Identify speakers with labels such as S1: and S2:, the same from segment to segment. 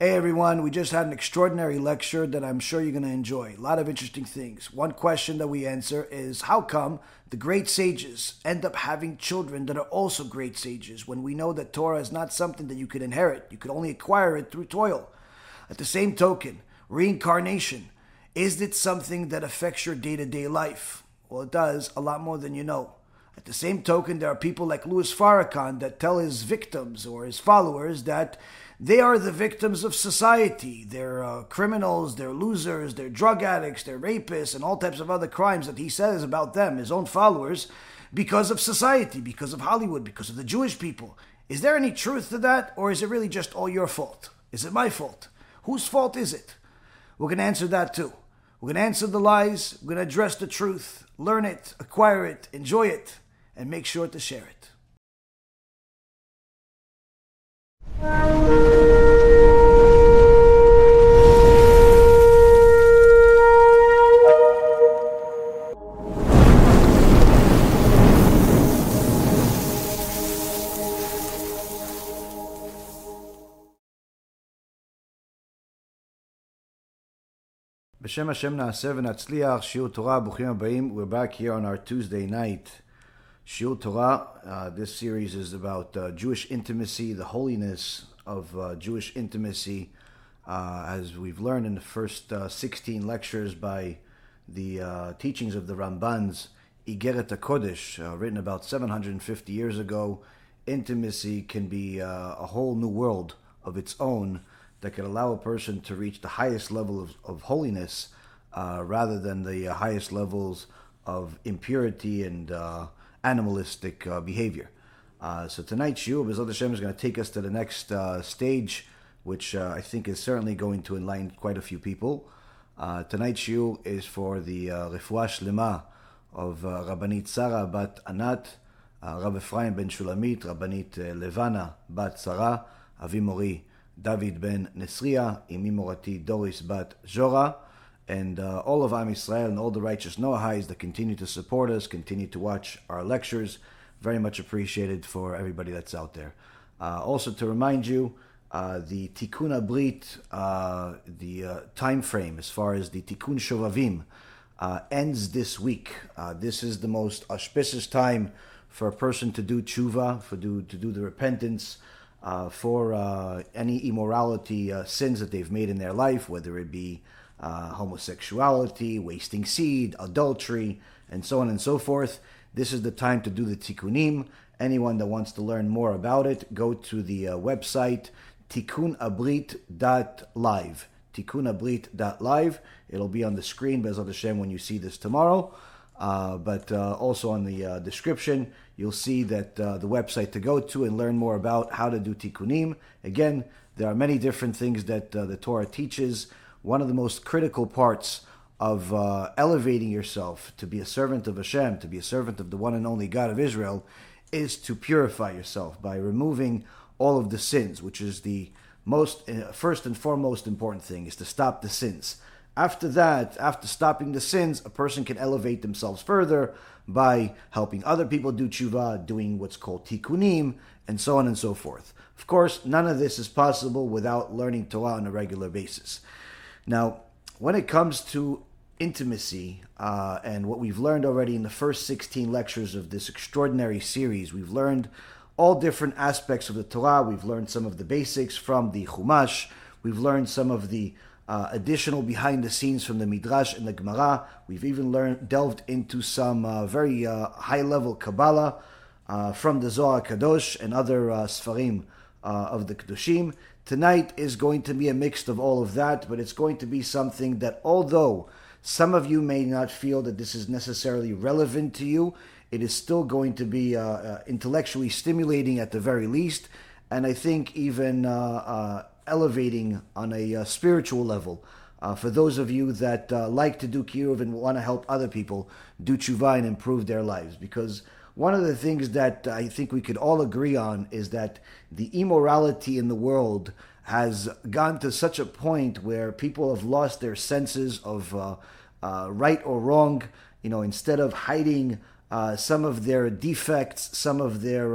S1: Hey everyone, we just had an extraordinary lecture that I'm sure you're going to enjoy. A lot of interesting things. One question that we answer is how come the great sages end up having children that are also great sages when we know that Torah is not something that you could inherit? You could only acquire it through toil. At the same token, reincarnation, is it something that affects your day to day life? Well, it does a lot more than you know. At the same token, there are people like Louis Farrakhan that tell his victims or his followers that they are the victims of society. They're uh, criminals, they're losers, they're drug addicts, they're rapists, and all types of other crimes that he says about them, his own followers, because of society, because of Hollywood, because of the Jewish people. Is there any truth to that, or is it really just all your fault? Is it my fault? Whose fault is it? We're going to answer that too. We're going to answer the lies, we're going to address the truth, learn it, acquire it, enjoy it, and make sure to share it. B'Shem Hashem Naaseh v'Natzliach, Shiur Torah, Bruchim Abayim. We're back here on our Tuesday night. Shiur Torah, uh, this series is about uh, Jewish intimacy, the holiness of uh, Jewish intimacy, uh, as we've learned in the first uh, 16 lectures by the uh, teachings of the Ramban's, Igeret HaKodesh, written about 750 years ago. Intimacy can be a whole new world of its own that could allow a person to reach the highest level of, of holiness uh, rather than the uh, highest levels of impurity and uh, animalistic uh, behavior. Uh, so tonight's shiur, Bezat Hashem, is going to take us to the next uh, stage, which I think is certainly going to enlighten quite a few people. tonight's shiur is for the uh, Refuah Shlema of Rabbanit Sarah Bat Anat, Rav Ephraim Ben Shulamit, Rabbanit Levana Bat Sarah, Avi Mori David ben Nesria, Imi Morati Doris bat Zora, and uh, all of Am Israel and all the righteous Noahis that continue to support us, continue to watch our lectures. Very much appreciated for everybody that's out there. Uh, also, to remind you, uh, the Tikkun Abrit, uh, the uh, time frame as far as the Tikkun Shovavim, uh, ends this week. this is the most auspicious time for a person to do tshuva, for do, to do the repentance uh, for uh, any immorality uh, sins that they've made in their life, whether it be uh, homosexuality, wasting seed, adultery, and so on and so forth. This is the time to do the tikkunim. Anyone that wants to learn more about it, go to the uh, website tikkunabrit.live. tikkunabrit.live. It'll be on the screen, Bezat Hashem, when you see this tomorrow. Uh, but uh, also on the uh, description, you'll see that uh, the website to go to and learn more about how to do tikkunim. Again, there are many different things that uh, the Torah teaches. One of the most critical parts of elevating yourself to be a servant of Hashem, to be a servant of the one and only God of Israel, is to purify yourself by removing all of the sins, which is the most first and foremost important thing, is to stop the sins. After that, after stopping the sins, a person can elevate themselves further by helping other people do tshuva, doing what's called tikkunim, and so on and so forth. Of course, none of this is possible without learning Torah on a regular basis. Now, when it comes to intimacy uh, and what we've learned already in the first 16 lectures of this extraordinary series, we've learned all different aspects of the Torah. We've learned some of the basics from the Chumash. We've learned some of the uh, additional behind the scenes from the Midrash and the Gemara. We've even learned delved into some uh, very uh, high level Kabbalah uh, from the Zohar Kadosh and other uh, Sfarim uh, of the Kedoshim. Tonight is going to be a mix of all of that, but it's going to be something that, although some of you may not feel that this is necessarily relevant to you, it is still going to be intellectually stimulating at the very least, and I think even elevating on a uh, spiritual level. Uh, for those of you that uh, like to do kiruv and want to help other people do tshuva and improve their lives, because one of the things that I think we could all agree on is that the immorality in the world has gone to such a point where people have lost their senses of uh, uh, right or wrong. You know, instead of hiding uh, some of their defects, some of their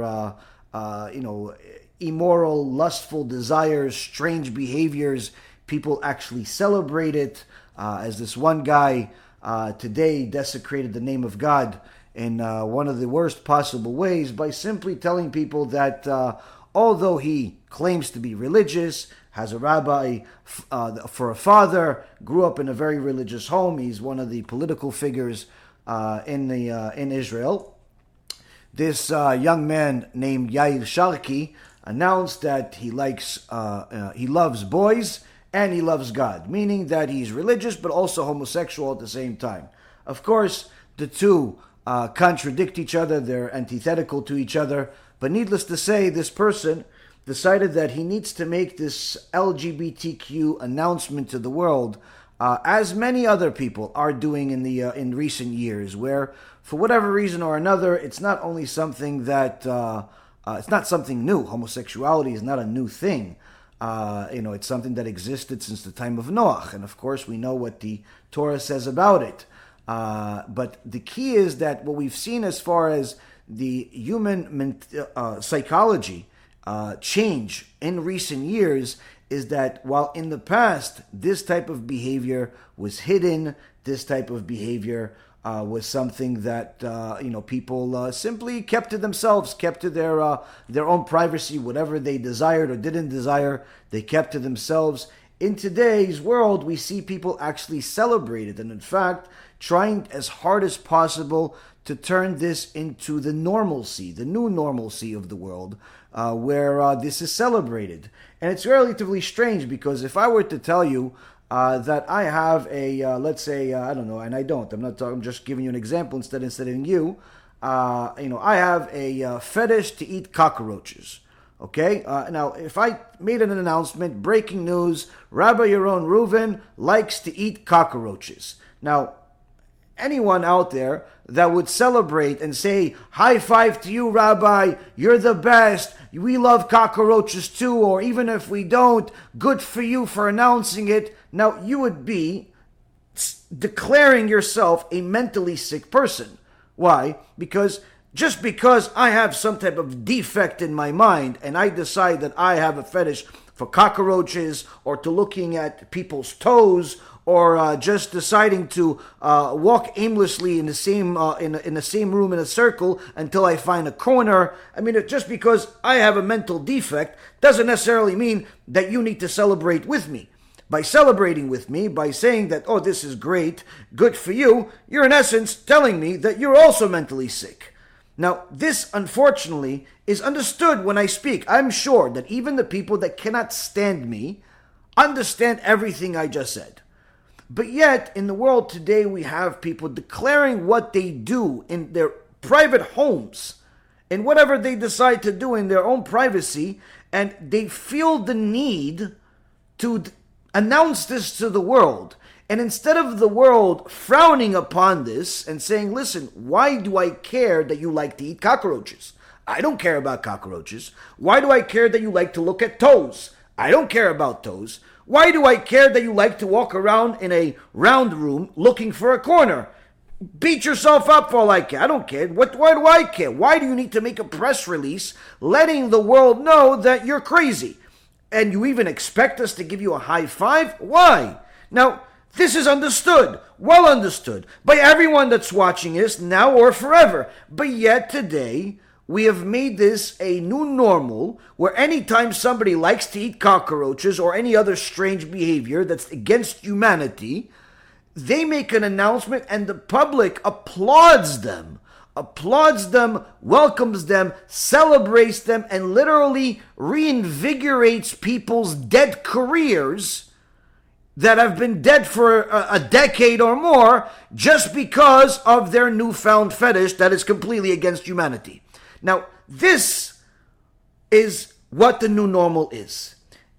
S1: you know immoral, lustful desires, strange behaviors. People actually celebrate it. Uh, as this one guy uh, today desecrated the name of God in uh, one of the worst possible ways by simply telling people that uh, although he claims to be religious, has a rabbi uh, for a father, grew up in a very religious home, he's one of the political figures uh, in the in Israel. This young man named Yair Cherki announced that he likes uh he loves boys and he loves God, meaning that he's religious but also homosexual at the same time. Of course, the two uh, contradict each other, they're antithetical to each other, but needless to say, this person decided that he needs to make this LGBTQ announcement to the world, uh, as many other people are doing in the uh, in recent years, where for whatever reason or another, it's not only something that uh, it's not something new. Homosexuality is not a new thing. Uh, you know, it's something that existed since the time of Noah, and of course, we know what the Torah says about it. Uh, but the key is that what we've seen as far as the human uh, psychology uh, change in recent years is that while in the past this type of behavior was hidden, this type of behavior uh, was something that uh, you know people uh, simply kept to themselves, kept to their uh, their own privacy, whatever they desired or didn't desire, they kept to themselves. In today's world, we see people actually celebrate it, and in fact, trying as hard as possible to turn this into the normalcy, the new normalcy of the world, uh, where uh, this is celebrated. And it's relatively strange because if I were to tell you uh, that I have a uh, let's say uh, I don't know, and I don't. I'm not. Talking, I'm just giving you an example instead instead of you. Uh, you know, I have a uh, fetish to eat cockroaches. Okay. now, if I made an announcement, breaking news: Rabbi Yaron Reuven likes to eat cockroaches. Now, anyone out there that would celebrate and say, High five to you, Rabbi, you're the best, we love cockroaches too, or even if we don't, good for you for announcing it. Now, you would be declaring yourself a mentally sick person. Why? Because just because I have some type of defect in my mind and I decide that I have a fetish for cockroaches or to looking at people's toes or uh, just deciding to uh, walk aimlessly in the same uh, in, in the same room in a circle until I find a corner. I mean, just because I have a mental defect doesn't necessarily mean that you need to celebrate with me. By celebrating with me, by saying that, oh, this is great, good for you, you're in essence telling me that you're also mentally sick. Now, this unfortunately is understood when I speak. I'm sure that even the people that cannot stand me understand everything I just said. But yet, in the world today, we have people declaring what they do in their private homes and whatever they decide to do in their own privacy, and they feel the need to d- announce this to the world. And instead of the world frowning upon this and saying, listen, why do I care that you like to eat cockroaches? I don't care about cockroaches. Why do I care that you like to look at toes? I don't care about toes. Why do I care that you like to walk around in a round room looking for a corner? Beat yourself up for all I care. I don't care. What, why do I care? Why do you need to make a press release letting the world know that you're crazy? And you even expect us to give you a high five? Why? Now, this is understood, well understood, by everyone that's watching this now or forever. But yet today, we have made this a new normal where anytime somebody likes to eat cockroaches or any other strange behavior that's against humanity, they make an announcement and the public applauds them. Applauds them, welcomes them, celebrates them, and literally reinvigorates people's dead careers that have been dead for a, decade or more just because of their newfound fetish that is completely against humanity. Now, this is what the new normal is.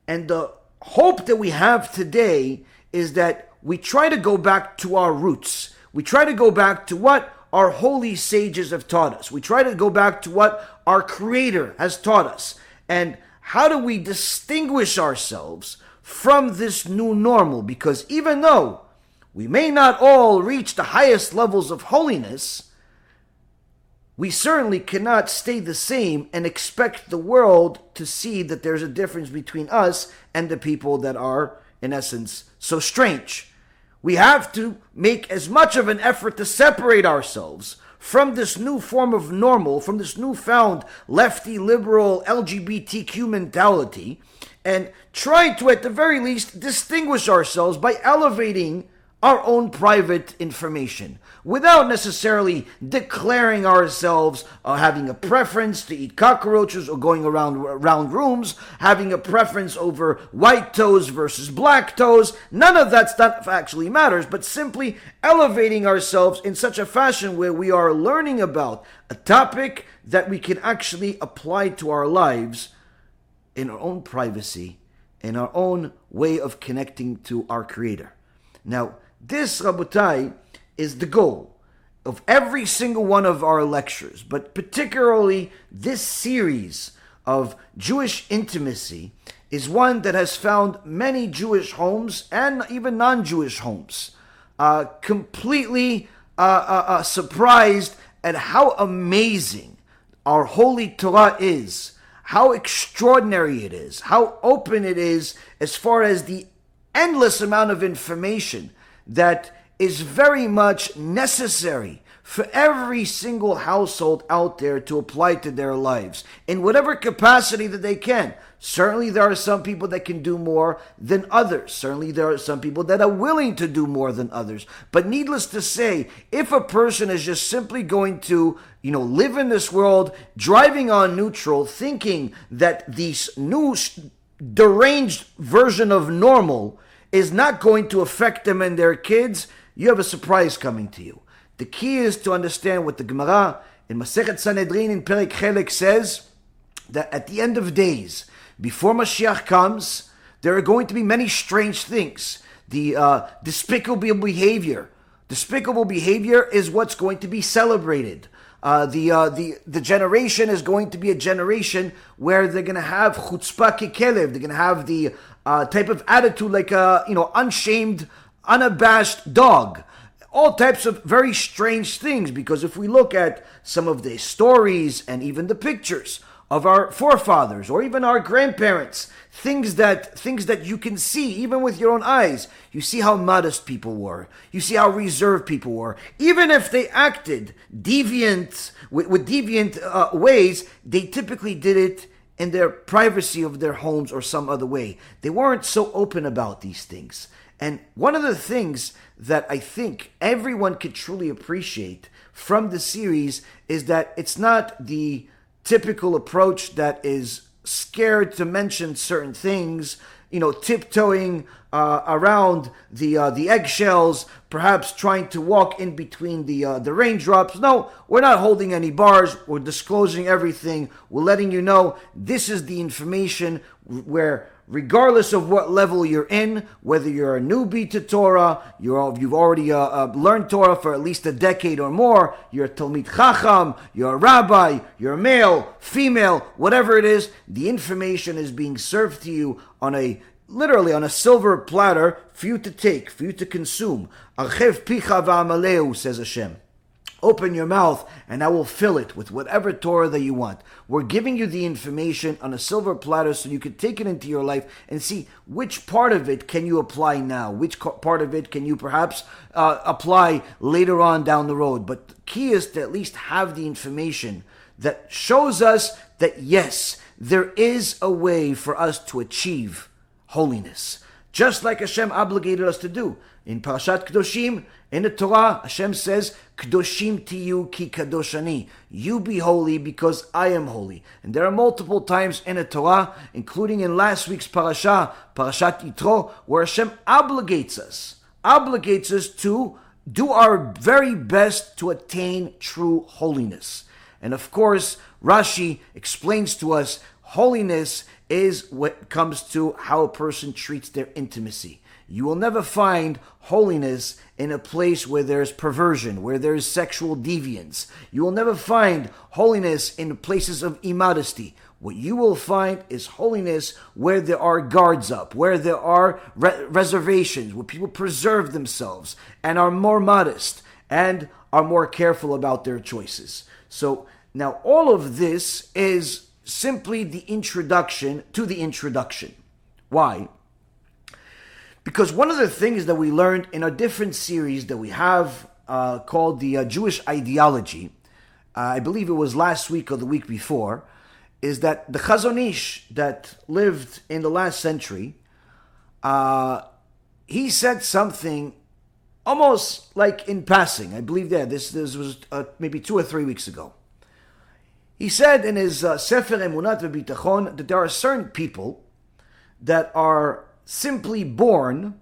S1: And the hope that we have today is that we try to go back to our roots. We try to go back to what our holy sages have taught us. We try to go back to what our Creator has taught us. And how do we distinguish ourselves from this new normal? Because even though we may not all reach the highest levels of holiness, we certainly cannot stay the same and expect the world to see that there's a difference between us and the people that are, in essence, so strange. We have to make as much of an effort to separate ourselves from this new form of normal, from this newfound lefty, liberal, LGBTQ mentality, and try to, at the very least, distinguish ourselves by elevating our own private information without necessarily declaring ourselves uh, having a preference to eat cockroaches or going around around rooms, having a preference over white toes versus black toes. None of that stuff actually matters, but simply elevating ourselves in such a fashion where we are learning about a topic that we can actually apply to our lives in our own privacy, in our own way of connecting to our Creator. Now, this, Rabotai, is the goal of every single one of our lectures, but particularly this series of Jewish intimacy is one that has found many Jewish homes and even non Jewish homes. Uh, completely uh, uh, uh, surprised at how amazing our holy Torah is, how extraordinary it is, how open it is as far as the endless amount of information that is very much necessary for every single household out there to apply to their lives in whatever capacity that they can. Certainly, there are some people that can do more than others. Certainly, there are some people that are willing to do more than others. But needless to say, if a person is just simply going to, you know, live in this world, driving on neutral, thinking that this new deranged version of normal is not going to affect them and their kids, you have a surprise coming to you. The key is to understand what the Gemara in Masechet Sanhedrin in Perek Chelek says that at the end of days, before Mashiach comes, there are going to be many strange things. The uh, despicable behavior. Despicable behavior is what's going to be celebrated. Uh, the uh, the the generation is going to be a generation where they're going to have chutzpah kekelev. They're going to have the uh, type of attitude like a you know unshamed unabashed dog. All types of very strange things because if we look at some of the stories and even the pictures of our forefathers or even our grandparents, things that things that you can see even with your own eyes. You see how modest people were. You see how reserved people were. Even if they acted deviant with, with deviant uh, ways, they typically did it in their privacy of their homes or some other way. They weren't so open about these things. And one of the things that I think everyone could truly appreciate from the series is that it's not the typical approach that is scared to mention certain things, you know, tiptoeing uh, around the uh, the eggshells, perhaps trying to walk in between the uh, the raindrops. No, we're not holding any bars. We're disclosing everything. We're letting you know this is the information where regardless of what level you're in, whether you're a newbie to Torah, you're, you've already uh, uh, learned Torah for at least a decade or more, you're a Talmid Chacham, you're a rabbi, you're male, female, whatever it is, the information is being served to you on a literally on a silver platter for you to take, for you to consume. Archev picha says Hashem. Open your mouth and I will fill it with whatever Torah that you want. We're giving you the information on a silver platter so you can take it into your life and see which part of it can you apply now, which part of it can you perhaps uh, apply later on down the road. But the key is to at least have the information that shows us that yes, there is a way for us to achieve holiness, just like Hashem obligated us to do. In Parashat Kedoshim, in the Torah, Hashem says, Kdoshim tiyu ki kadoshani. You be holy because I am holy. And there are multiple times in the Torah, including in last week's parasha, Parashat Yitro, where Hashem obligates us, obligates us to do our very best to attain true holiness. And of course, Rashi explains to us holiness is what comes to how a person treats their intimacy. You will never find holiness in a place where there's perversion, where there's sexual deviance. You will never find holiness in places of immodesty. What you will find is holiness where there are guards up, where there are re- reservations, where people preserve themselves and are more modest and are more careful about their choices. So now all of this is simply the introduction to the introduction. Why? Because one of the things that we learned in a different series that we have uh, called the uh, Jewish Ideology, uh, I believe it was last week or the week before, is that the Chazon Ish that lived in the last century, uh, he said something almost like in passing. I believe that this this was uh, maybe two or three weeks ago. He said in his uh, Sefer Emunat V'Bitachon that there are certain people that are simply born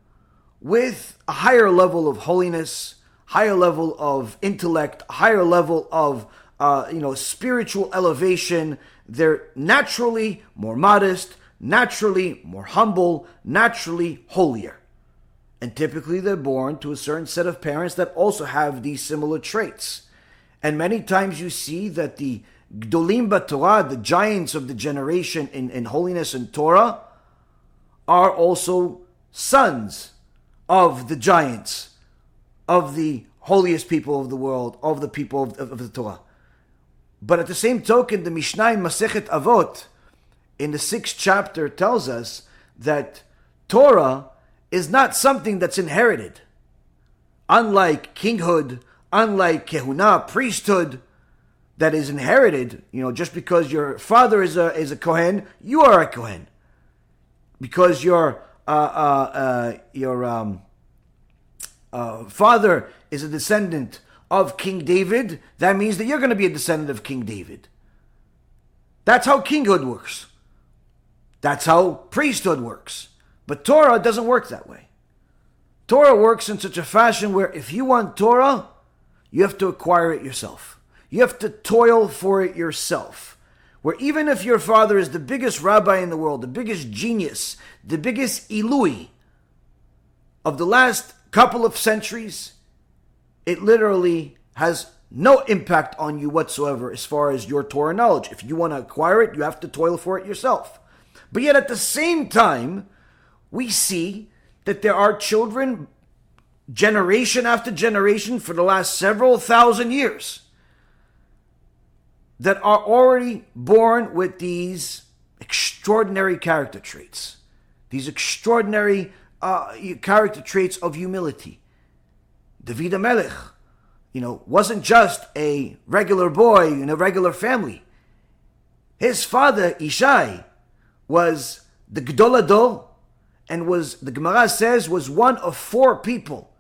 S1: with a higher level of holiness, higher level of intellect, higher level of uh, you know spiritual elevation. They're naturally more modest, naturally more humble, naturally holier. And typically they're born to a certain set of parents that also have these similar traits. And many times you see that the Gdolim Torah, the giants of the generation in, in holiness and Torah, are also sons of the giants, of the holiest people of the world, of the people of, of, of the Torah. But at the same token, the Mishnah in Masechet Avot, in the sixth chapter, tells us that Torah is not something that's inherited. Unlike kinghood, unlike kehuna, priesthood, that is inherited, you know, just because your father is a is a kohen, you are a kohen. Because your uh, uh, uh, your um, uh, father is a descendant of King David, that means that you're going to be a descendant of King David. That's how kinghood works. That's how priesthood works. But Torah doesn't work that way. Torah works in such a fashion where if you want Torah, you have to acquire it yourself. You have to toil for it yourself. Where even if your father is the biggest rabbi in the world, the biggest genius, the biggest Ilui of the last couple of centuries, it literally has no impact on you whatsoever as far as your Torah knowledge. If you want to acquire it, you have to toil for it yourself. But yet at the same time, we see that there are children generation after generation for the last several thousand years that are already born with these extraordinary character traits, these extraordinary uh, character traits of humility. David Melech, you know, wasn't just a regular boy in a regular family. His father, Ishai, was the Gdolado and was, the Gemara says, was one of four people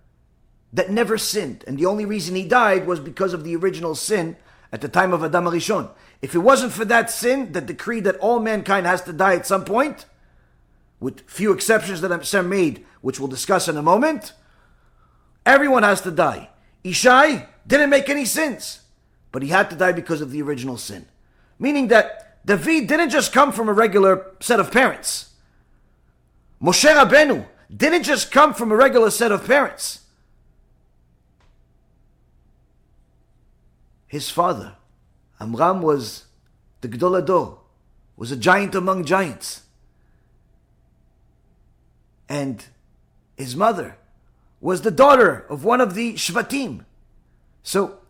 S1: that never sinned. And the only reason he died was because of the original sin at the time of Adam Arishon. If it wasn't for that sin that decreed that all mankind has to die at some point, with few exceptions that Hashem made, which we'll discuss in a moment, everyone has to die. Ishai didn't make any sins, but he had to die because of the original sin. Meaning that David didn't just come from a regular set of parents. Moshe Rabbeinu didn't just come from a regular set of parents. His father. Amram was the Gdolador, was a giant among giants. And his mother was the daughter of one of the Shvatim. So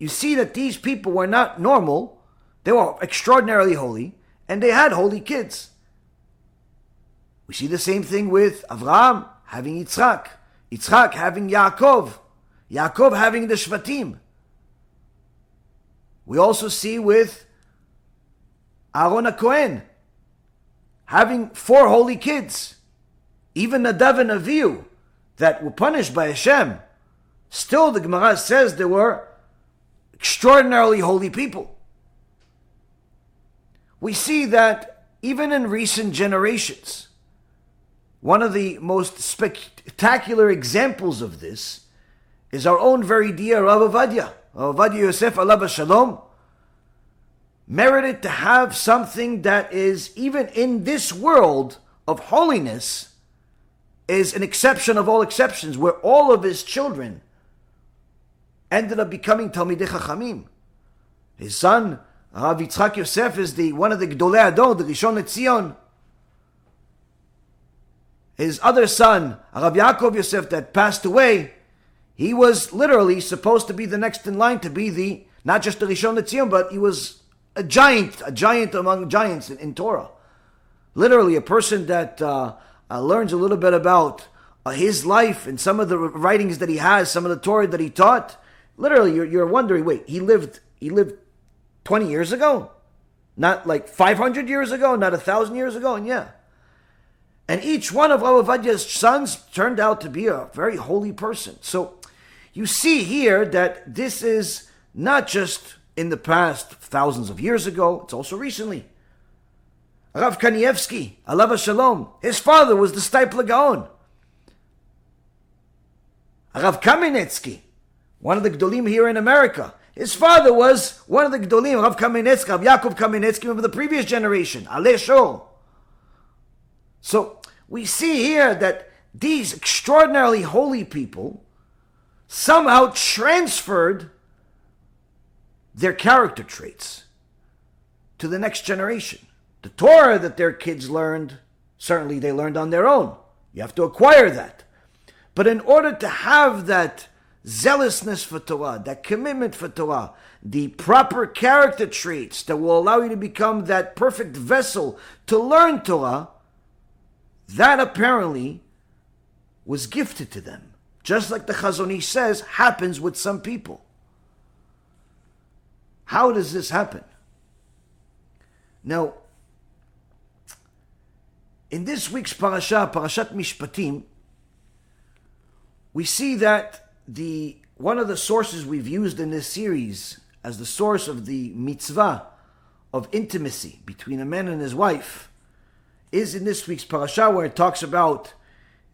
S1: you see that these people were not normal, they were extraordinarily holy, and they had holy kids. We see the same thing with Avram having Yitzchak, Yitzchak having Yaakov, Yaakov having the Shvatim. We also see with Aaron Cohen having four holy kids, even Nadav and Avihu, that were punished by Hashem. Still, the Gemara says they were extraordinarily holy people. We see that even in recent generations, one of the most spectacular examples of this is our own very dear Rav Ovadia. Oh, Ovadia Yosef Alav Shalom merited to have something that is, even in this world of holiness, is an exception of all exceptions, where all of his children ended up becoming Talmidei Chachamim. His son, Rav Yitzchak Yosef, is the one of the Gdolei Ador, the Rishon LeZion. His other son, Rav Yaakov Yosef, that passed away, he was literally supposed to be the next in line to be the Not just the Rishon LeZion, but he was a giant, a giant among giants in, in Torah. Literally, a person that uh, uh, learns a little bit about uh, his life and some of the writings that he has, some of the Torah that he taught. Literally, you're, you're wondering, wait, he lived he lived 20 years ago? Not like 500 years ago, not a thousand years ago, and yeah. And each one of Ovadia's sons turned out to be a very holy person. So you see here that this is not just in the past, thousands of years ago, it's also recently. Rav Kanievsky, Alava Shalom, his father was the Steipler Gaon. Rav Kamenetsky, one of the Gdolim here in America, his father was one of the Gdolim, Rav Kamenetsky, Rav Yaakov Kamenetsky of the previous generation, Ale Shol. So we see here that these extraordinarily holy people somehow transferred their character traits to the next generation. The Torah that their kids learned, certainly they learned on their own. You have to acquire that. But in order to have that zealousness for Torah, that commitment for Torah, the proper character traits that will allow you to become that perfect vessel to learn Torah, that apparently was gifted to them. Just like the Chazon Ish says, happens with some people. How does this happen? Now, in this week's parasha, Parashat Mishpatim, we see that the one of the sources we've used in this series as the source of the mitzvah of intimacy between a man and his wife is in this week's parasha where it talks about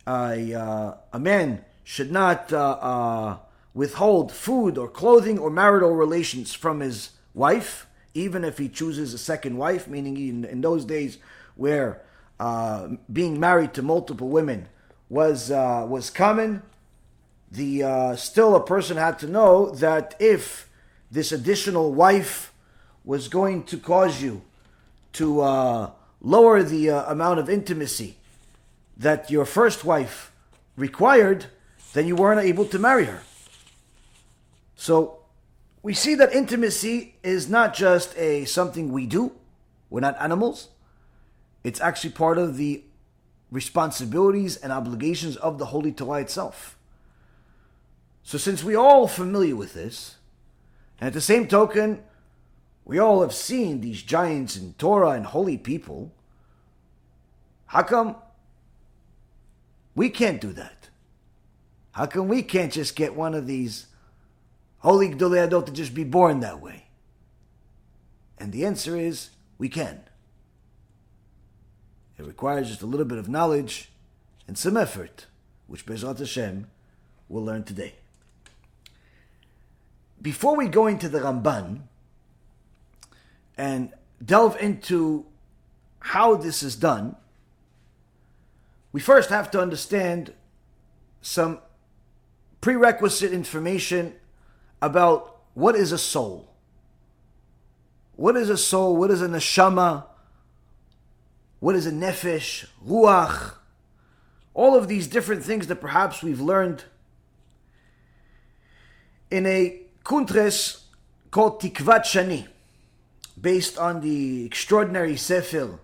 S1: uh, uh, a man should not uh, uh, withhold food or clothing or marital relations from his wife, even if he chooses a second wife, meaning in, in those days where uh, being married to multiple women was uh, was common, the uh, still a person had to know that if this additional wife was going to cause you to uh, lower the amount of intimacy that your first wife required, then you weren't able to marry her. So we see that intimacy is not just a something we do. We're not animals. It's actually part of the responsibilities and obligations of the Holy Torah itself. So, since we all familiar with this, and at the same token, we all have seen these giants in Torah and holy people, how come we can't do that? How come we can't just get one of these holy Gdolei Adot to just be born that way? And the answer is we can. It requires just a little bit of knowledge and some effort, which Bezrat Hashem will learn today before we go into the Ramban and delve into how this is done, we first have to understand some prerequisite information about what is a soul. What is a soul? What is a neshama? What is a nefesh? Ruach? All of these different things that perhaps we've learned in a Kuntres called Tikvat Shani, based on the extraordinary Sefer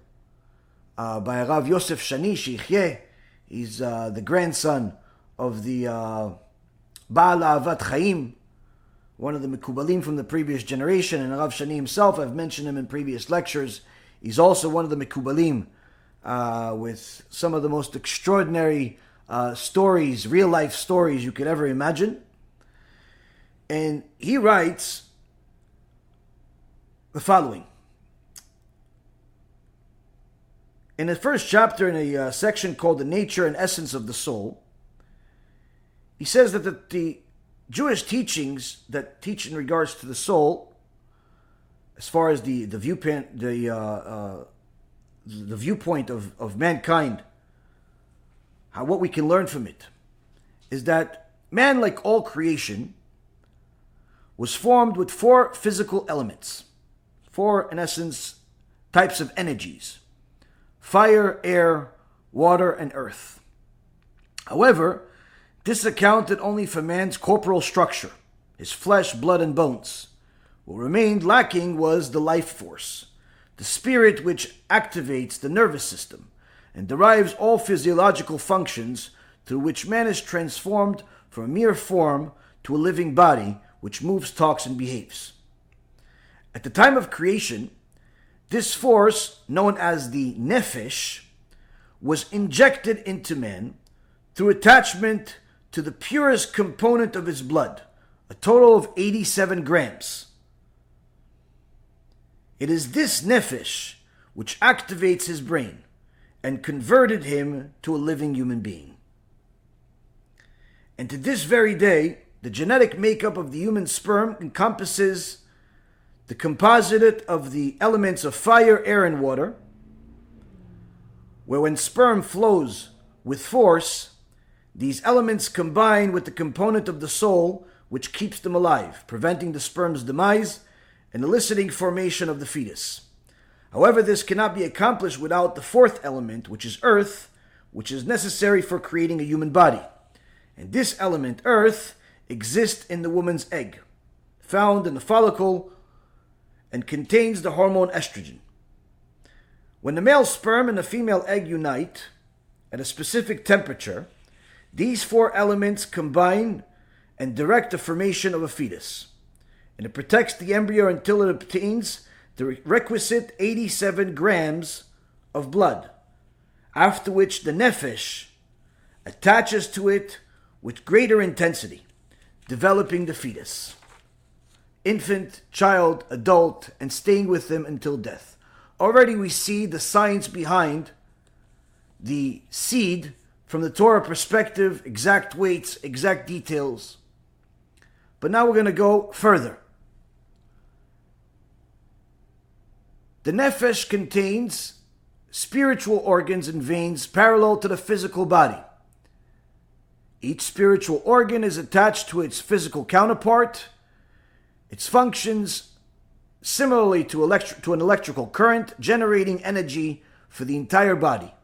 S1: uh, by Rav Yosef Shani Shichyeh. He's uh, the grandson of the uh, Baal Avat Chaim, one of the Mekubalim from the previous generation, and Rav Shani himself, I've mentioned him in previous lectures. He's also one of the Mekubalim uh, with some of the most extraordinary uh, stories, real life stories you could ever imagine. And he writes the following. In the first chapter, in a uh, section called The Nature and Essence of the Soul, he says that the, the Jewish teachings that teach in regards to the soul, as far as the, the viewpoint, the, uh, uh, the viewpoint of, of mankind, how, what we can learn from it, is that man, like all creation, was formed with four physical elements, four, in essence, types of energies fire, air, water, and earth. However, this accounted only for man's corporal structure, his flesh, blood, and bones, What remained lacking was the life force, the spirit which activates the nervous system and derives all physiological functions through which man is transformed from a mere form to a living body which moves, talks, and behaves. At the time of creation, this force, known as the nephesh, was injected into man through attachment to the purest component of his blood, a total of 87 grams. It is this nephesh which activates his brain and converted him to a living human being. And to this very day, the genetic makeup of the human sperm encompasses the composite of the elements of fire, air, and water, where when sperm flows with force, these elements combine with the component of the soul which keeps them alive, preventing the sperm's demise and eliciting formation of the fetus. However, this cannot be accomplished without the fourth element, which is earth, which is necessary for creating a human body. And this element, earth, exists in the woman's egg, found in the follicle, and contains the hormone estrogen. When the male sperm and the female egg unite at a specific temperature, these four elements combine and direct the formation of a fetus. And it protects the embryo until it obtains the requisite 87 grams of blood, after which the nephesh attaches to it with greater intensity, developing the fetus. Infant, child, adult, and staying with them until death. Already we see the science behind the seed from the Torah perspective, exact weights, exact details. But now we're going to go further. The nefesh contains spiritual organs and veins parallel to the physical body. Each spiritual organ is attached to its physical counterpart. Its functions similarly to, electri- to an electrical current, generating energy for the entire body.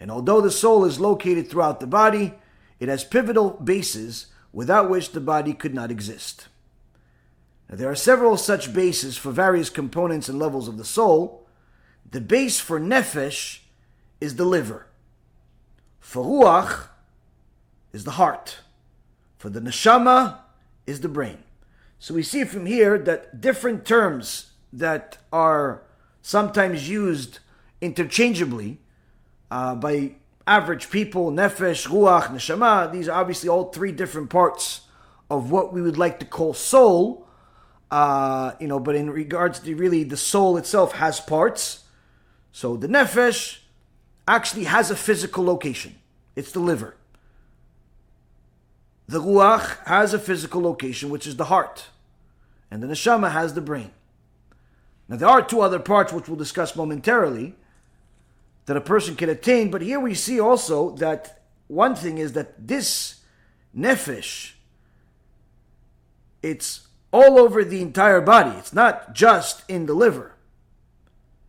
S1: And although the soul is located throughout the body, it has pivotal bases without which the body could not exist. Now, there are several such bases for various components and levels of the soul. The base for nefesh is the liver. For ruach is the heart. For the neshama is the brain. So we see from here that different terms that are sometimes used interchangeably uh, by average people, nefesh, ruach, neshama. These are obviously all three different parts of what we would like to call soul. Uh, you know, but in regards to really the soul itself has parts. So the nefesh actually has a physical location. It's the liver. The ruach has a physical location, which is the heart. And the neshama has the brain. Now there are two other parts which we'll discuss momentarily that a person can attain. But here we see also that one thing is that this nefesh, it's all over the entire body. It's not just in the liver.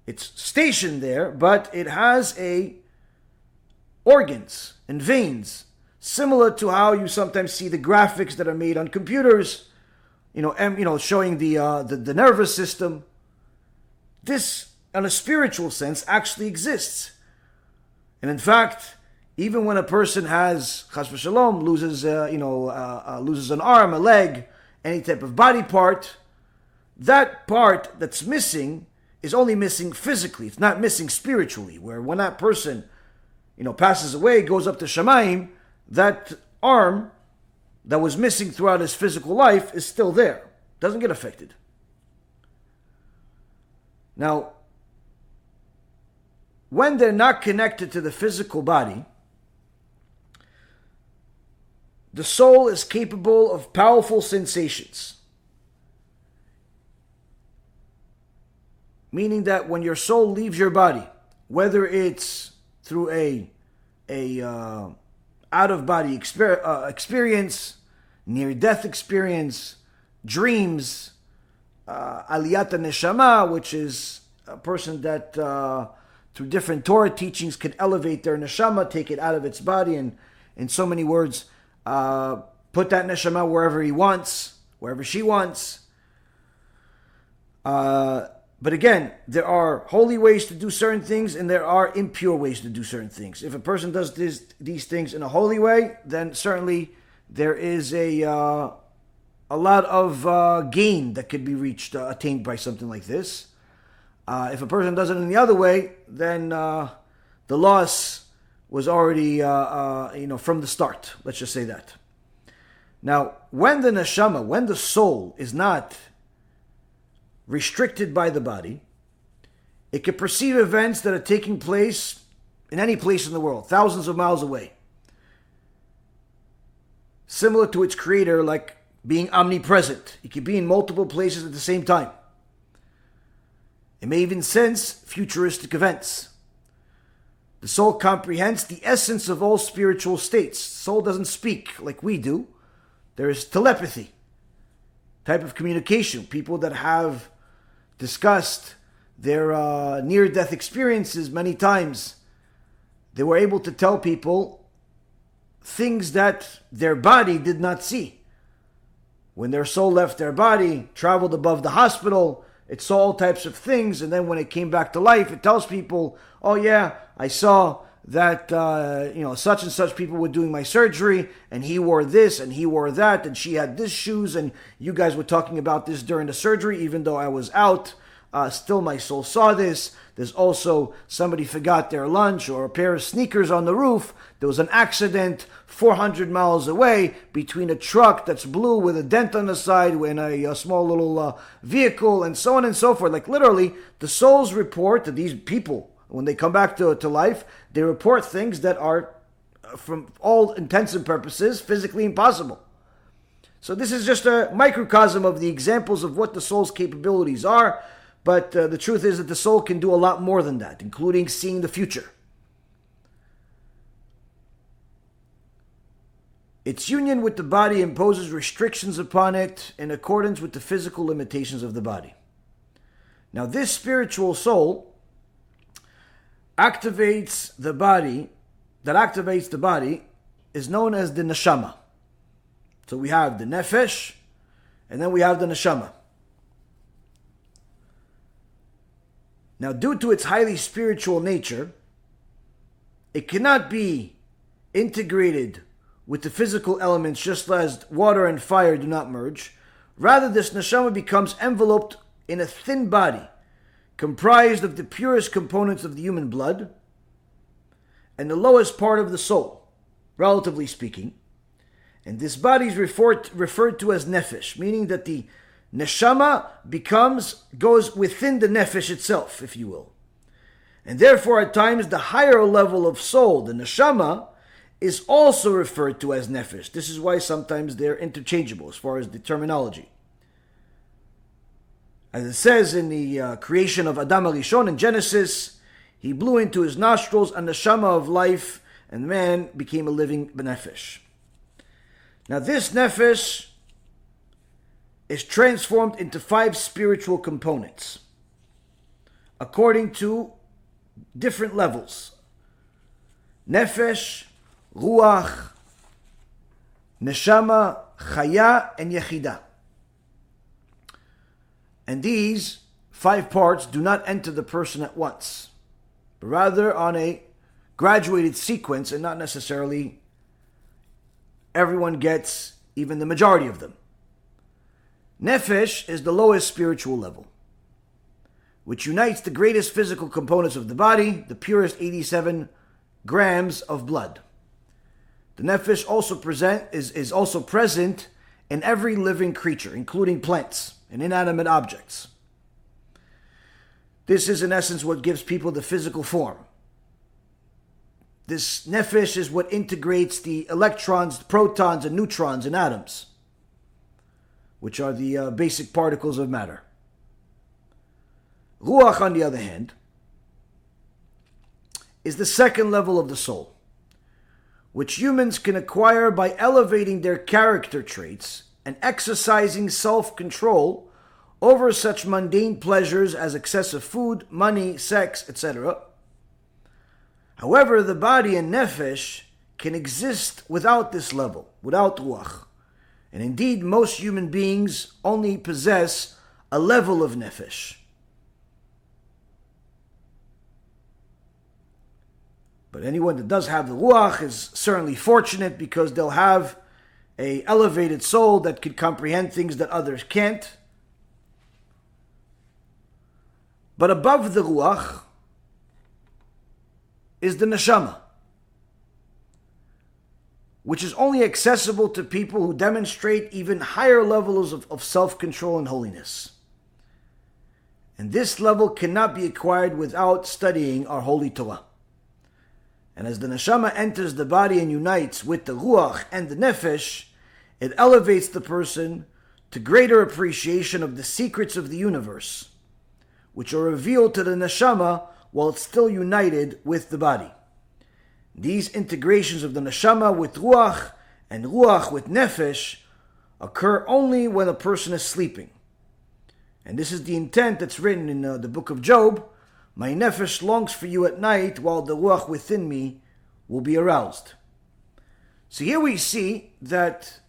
S1: It's stationed there, but it has a organs and veins, similar to how you sometimes see the graphics that are made on computers, you know, and, you know, showing the, uh, the the nervous system. This in a spiritual sense, actually exists. And in fact, even when a person has chas v'shalom loses, uh, you know, uh, uh, loses an arm, a leg, any type of body part, that part that's missing is only missing physically. It's not missing spiritually. Where when that person, you know, passes away, goes up to Shemaim, that arm that was missing throughout his physical life is still there. Doesn't get affected. Now, when they're not connected to the physical body, the soul is capable of powerful sensations. Meaning that when your soul leaves your body, whether it's through a a uh, out of body exper- uh, experience, near death experience, dreams, uh, aliyata neshama, which is a person that uh, through different Torah teachings can elevate their neshama, take it out of its body, and in so many words, uh, put that neshama wherever he wants, wherever she wants. Uh, but again, there are holy ways to do certain things, and there are impure ways to do certain things. If a person does this, these things in a holy way, then certainly there is a uh, a lot of uh, gain that could be reached, uh, attained by something like this. Uh, if a person does it in the other way, then uh, the loss was already, uh, you know, from the start. Let's just say that. Now, when the neshama, when the soul is not restricted by the body, it can perceive events that are taking place in any place in the world, thousands of miles away. Similar to its creator, like being omnipresent. It can be in multiple places at the same time. It may even sense futuristic events. The soul comprehends the essence of all spiritual states. soul doesn't speak like we do. There is telepathy, type of communication. People that have discussed their uh, near death experiences many times, they were able to tell people things that their body did not see. When their soul left their body, traveled above the hospital, it saw all types of things, and then when it came back to life, it tells people, "Oh yeah, I saw that uh, you know such and such people were doing my surgery and he wore this and he wore that and she had this shoes and you guys were talking about this during the surgery even though i was out. Uh, still my soul saw this. There's also somebody forgot their lunch or a pair of sneakers on the roof. There was an accident 400 miles away between a truck that's blue with a dent on the side and a, a small little uh, vehicle and so on and so forth like literally the souls report to these people when they come back to, to life, they report things that are, uh, from all intents and purposes, physically impossible. So this is just a microcosm of the examples of what the soul's capabilities are. But uh, the truth is that the soul can do a lot more than that, including seeing the future. Its union with the body imposes restrictions upon it in accordance with the physical limitations of the body. Now, this spiritual soul activates the body, that activates the body, is known as the neshama. So we have the nefesh, and then we have the neshama. Now, due to its highly spiritual nature, it cannot be integrated with the physical elements just as water and fire do not merge. Rather, this neshama becomes enveloped in a thin body comprised of the purest components of the human blood and the lowest part of the soul, relatively speaking. And this body is referred, referred to as nefesh, meaning that the neshama becomes, goes within the nefesh itself, if you will. And therefore, at times, the higher level of soul, the neshama, is also referred to as nefesh. This is why sometimes they're interchangeable as far as the terminology. As it says in the uh, creation of Adam Arishon in Genesis, he blew into his nostrils a neshama of life, and man became a living benefesh. Now, this nefesh is transformed into five spiritual components according to different levels nefesh, ruach, neshama, chaya, and yechidah. And these five parts do not enter the person at once, but rather on a graduated sequence and not necessarily everyone gets even the majority of them. Nefesh is the lowest spiritual level, which unites the greatest physical components of the body, the purest 87 grams of blood. The nefesh also present is, is also present in every living creature, including plants and inanimate objects. This is, in essence, what gives people the physical form. This nefesh is what integrates the electrons, protons, and neutrons in atoms, which are the uh, basic particles of matter. Ruach, on the other hand, is the second level of the soul, which humans can acquire by elevating their character traits and exercising self control over such mundane pleasures as excessive food, money, sex, etc. However, the body and nefesh can exist without this level, without ruach. And indeed, most human beings only possess a level of nefesh. But anyone that does have the ruach is certainly fortunate because they'll have a elevated soul that could comprehend things that others can't. But above the ruach is the neshama, which is only accessible to people who demonstrate even higher levels of, of self control and holiness. And this level cannot be acquired without studying our holy Torah. And as the neshama enters the body and unites with the ruach and the nefesh, it elevates the person to greater appreciation of the secrets of the universe, which are revealed to the neshama while it's still united with the body. These integrations of the neshama with ruach and ruach with nefesh occur only when a person is sleeping. And this is the intent that's written in uh, the book of Job. My nefesh longs for you at night while the ruach within me will be aroused. So here we see that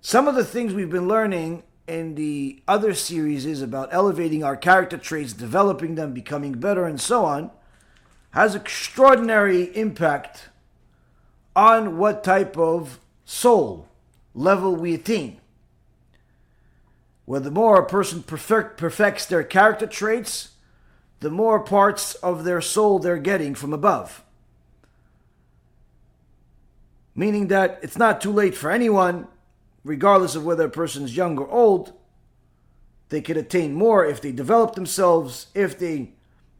S1: some of the things we've been learning in the other series is about elevating our character traits, developing them, becoming better, and so on, has extraordinary impact on what type of soul level we attain. Where the more a person perfect, perfects their character traits, the more parts of their soul they're getting from above. Meaning that it's not too late for anyone regardless of whether a person's young or old, they could attain more if they develop themselves, if they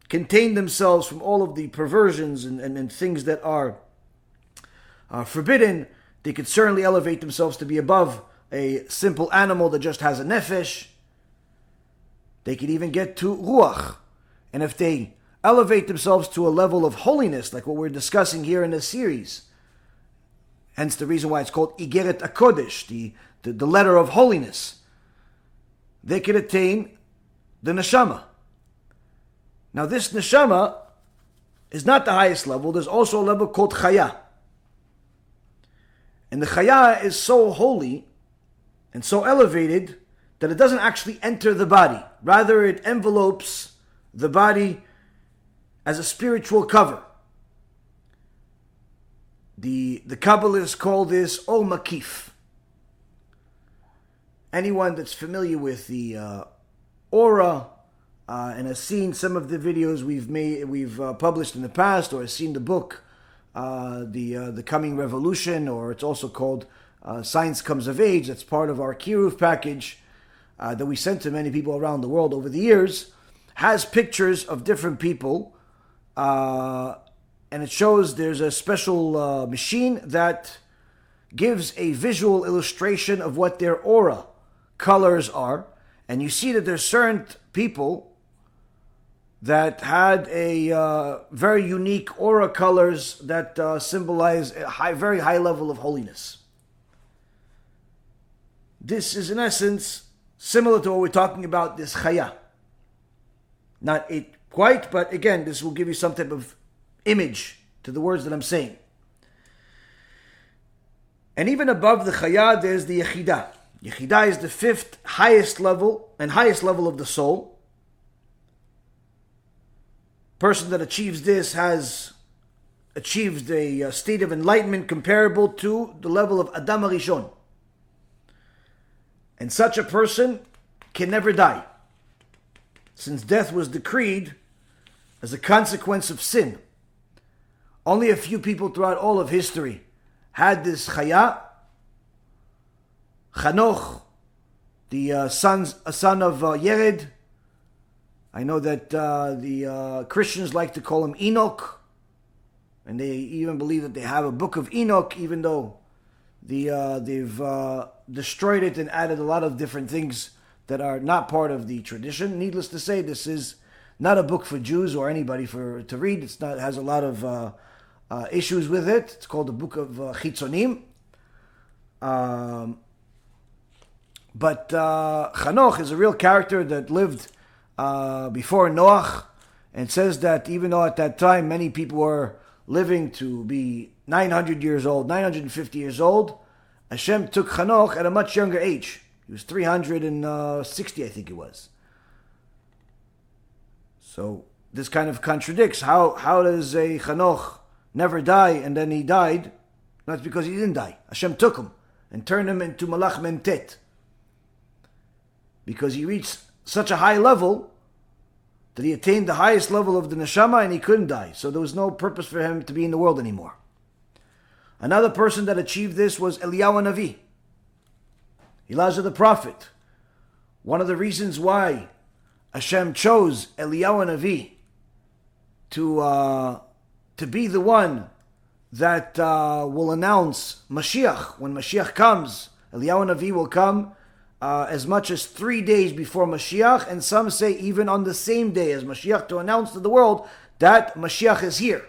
S1: contain themselves from all of the perversions and, and, and things that are uh, forbidden. They could certainly elevate themselves to be above a simple animal that just has a nefesh. They could even get to ruach. And if they elevate themselves to a level of holiness, like what we're discussing here in this series, Hence the reason why it's called Igeret HaKodesh, the, the, the letter of holiness. They could attain the neshama. Now this neshama is not the highest level. There's also a level called chaya. And the chaya is so holy and so elevated that it doesn't actually enter the body. Rather, it envelopes the body as a spiritual cover. The, the Kabbalists call this Or Makif. Anyone that's familiar with the uh, aura uh, and has seen some of the videos we've made, we've uh, published in the past, or has seen the book, uh, the uh, the Coming Revolution, or it's also called uh, Science Comes of Age. That's part of our Kiruv package that we sent to many people around the world over the years. Has pictures of different people and it shows there's a special uh, machine that gives a visual illustration of what their aura colors are. And you see that there's certain people that had a uh, very unique aura colors that uh, symbolize a high, very high level of holiness. This is, in essence, similar to what we're talking about this chaya. Not it quite, but again, this will give you some type of image to the words that I'm saying. And even above the chaya, there's the yechidah. Yechidah is the fifth highest level and highest level of the soul. Person that achieves this has achieved a uh, state of enlightenment comparable to the level of Adam Arishon. And such a person can never die, since death was decreed as a consequence of sin. Only a few people throughout all of history had this chaya. Chanoch, the uh, sons, a son of uh, Yered. I know that uh, the uh, Christians like to call him Enoch, and they even believe that they have a book of Enoch, even though the uh, they've uh, destroyed it and added a lot of different things that are not part of the tradition. Needless to say, this is not a book for Jews or anybody for to read. It's not has a lot of uh, issues with it. It's called the Book of uh, Chitzonim. Um, but uh, Chanoch is a real character that lived uh, before Noach, and says that even though at that time many people were living to be 900 years old, 950 years old, Hashem took Chanoch at a much younger age. He was 360, I think it was. So this kind of contradicts. How, how does a Chanoch never die and then he died? That's because he didn't die. Hashem took him and turned him into Malach Memtet. Because he reached such a high level that he attained the highest level of the neshama and he couldn't die. So there was no purpose for him to be in the world anymore. Another person that achieved this was Eliyahu Navi, Elijah the prophet. One of the reasons why Hashem chose Eliyahu Navi to uh, to be the one that uh, will announce Mashiach when Mashiach comes. Eliyahu Navi will come uh, as much as three days before Mashiach, and some say even on the same day as Mashiach to announce to the world that Mashiach is here.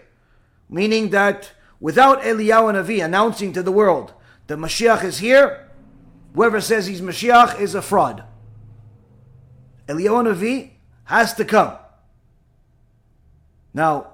S1: Meaning that without Eliyahu Navi announcing to the world that Mashiach is here, whoever says he's Mashiach is a fraud. Eliyahu Navi has to come. Now,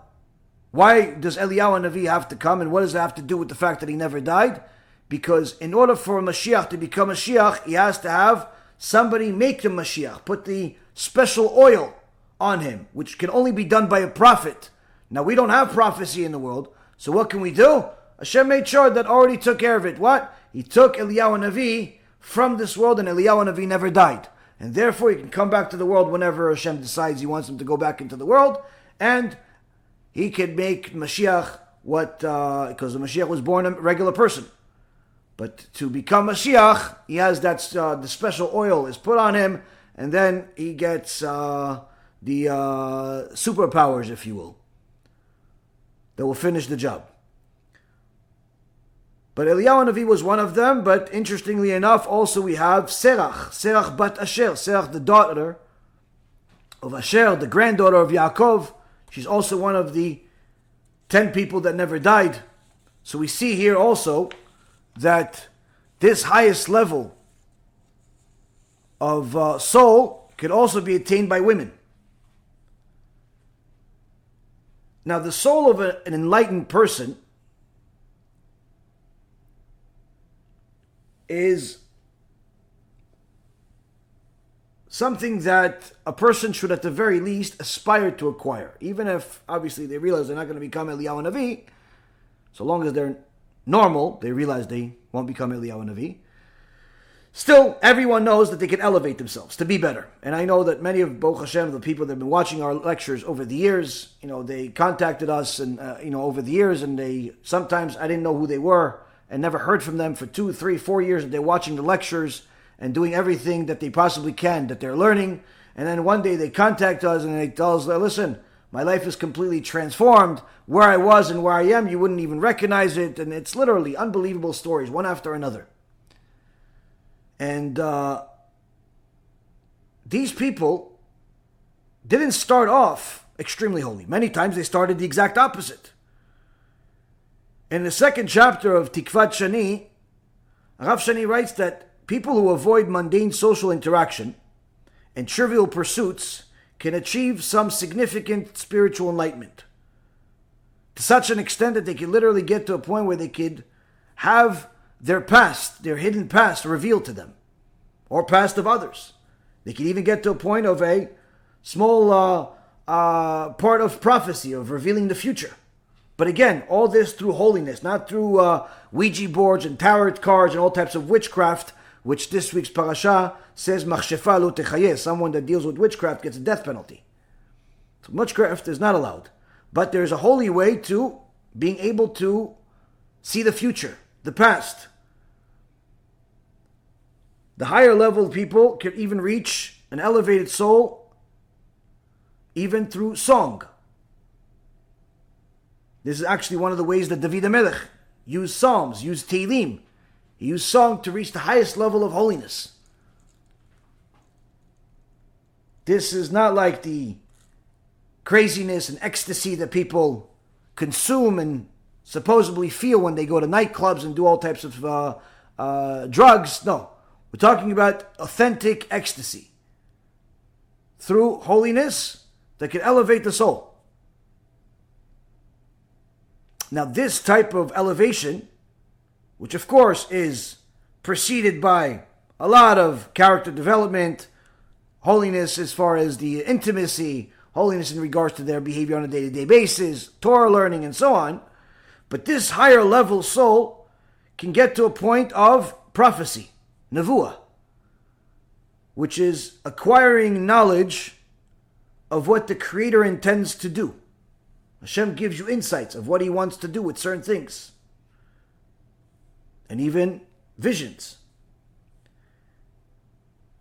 S1: why does Eliyahu Navi have to come, and what does it have to do with the fact that he never died? Because in order for a Mashiach to become a Mashiach, he has to have somebody make him Mashiach, put the special oil on him, which can only be done by a prophet. Now, we don't have prophecy in the world, so what can we do? Hashem made sure that already took care of it. What? He took Eliyahu Navi from this world, and Eliyahu Navi never died. And therefore, he can come back to the world whenever Hashem decides he wants him to go back into the world, and he could make Mashiach what, because uh, the Mashiach was born a regular person. But to become Mashiach, he has that, uh, the special oil is put on him, and then he gets uh, the uh, superpowers, if you will, that will finish the job. But Eliyahu Navi was one of them, but interestingly enough, also we have Serach, Serach bat Asher, Serach the daughter of Asher, the granddaughter of Yaakov, She's also one of the 10 people that never died. So we see here also that this highest level of uh, soul can also be attained by women. Now, the soul of a, an enlightened person is something that a person should at the very least aspire to acquire. Even if obviously they realize they're not going to become Eliyahu Navi, so long as they're normal, they realize they won't become Eliyahu Navi. Still, everyone knows that they can elevate themselves to be better. And I know that many of Baruch Hashem, the people that have been watching our lectures over the years, you know, they contacted us and, uh, you know, over the years, and they sometimes I didn't know who they were and never heard from them for two, three, four years. and They're watching the lectures and doing everything that they possibly can that they're learning. And then one day they contact us and they tell us, listen, my life is completely transformed. Where I was and where I am, you wouldn't even recognize it. And it's literally unbelievable stories, one after another. And uh, these people didn't start off extremely holy. Many times they started the exact opposite. In the second chapter of Tikvat Shani, Rav Shani writes that People who avoid mundane social interaction and trivial pursuits can achieve some significant spiritual enlightenment. To such an extent that they can literally get to a point where they could have their past, their hidden past, revealed to them, or past of others. They can even get to a point of a small uh, uh, part of prophecy, of revealing the future. But again, all this through holiness, not through uh, Ouija boards and tarot cards and all types of witchcraft which this week's parasha says someone that deals with witchcraft gets a death penalty. So witchcraft is not allowed. But there's a holy way to being able to see the future, the past. The higher level people can even reach an elevated soul even through song. This is actually one of the ways that David Melech used psalms, used Tehillim he used song to reach the highest level of holiness. This is not like the craziness and ecstasy that people consume and supposedly feel when they go to nightclubs and do all types of uh, uh, drugs. No, we're talking about authentic ecstasy through holiness that can elevate the soul. Now, this type of elevation which of course is preceded by a lot of character development, holiness as far as the intimacy, holiness in regards to their behavior on a day to day basis, Torah learning, and so on. But this higher level soul can get to a point of prophecy, nevuah, which is acquiring knowledge of what the Creator intends to do. Hashem gives you insights of what He wants to do with certain things, and even visions.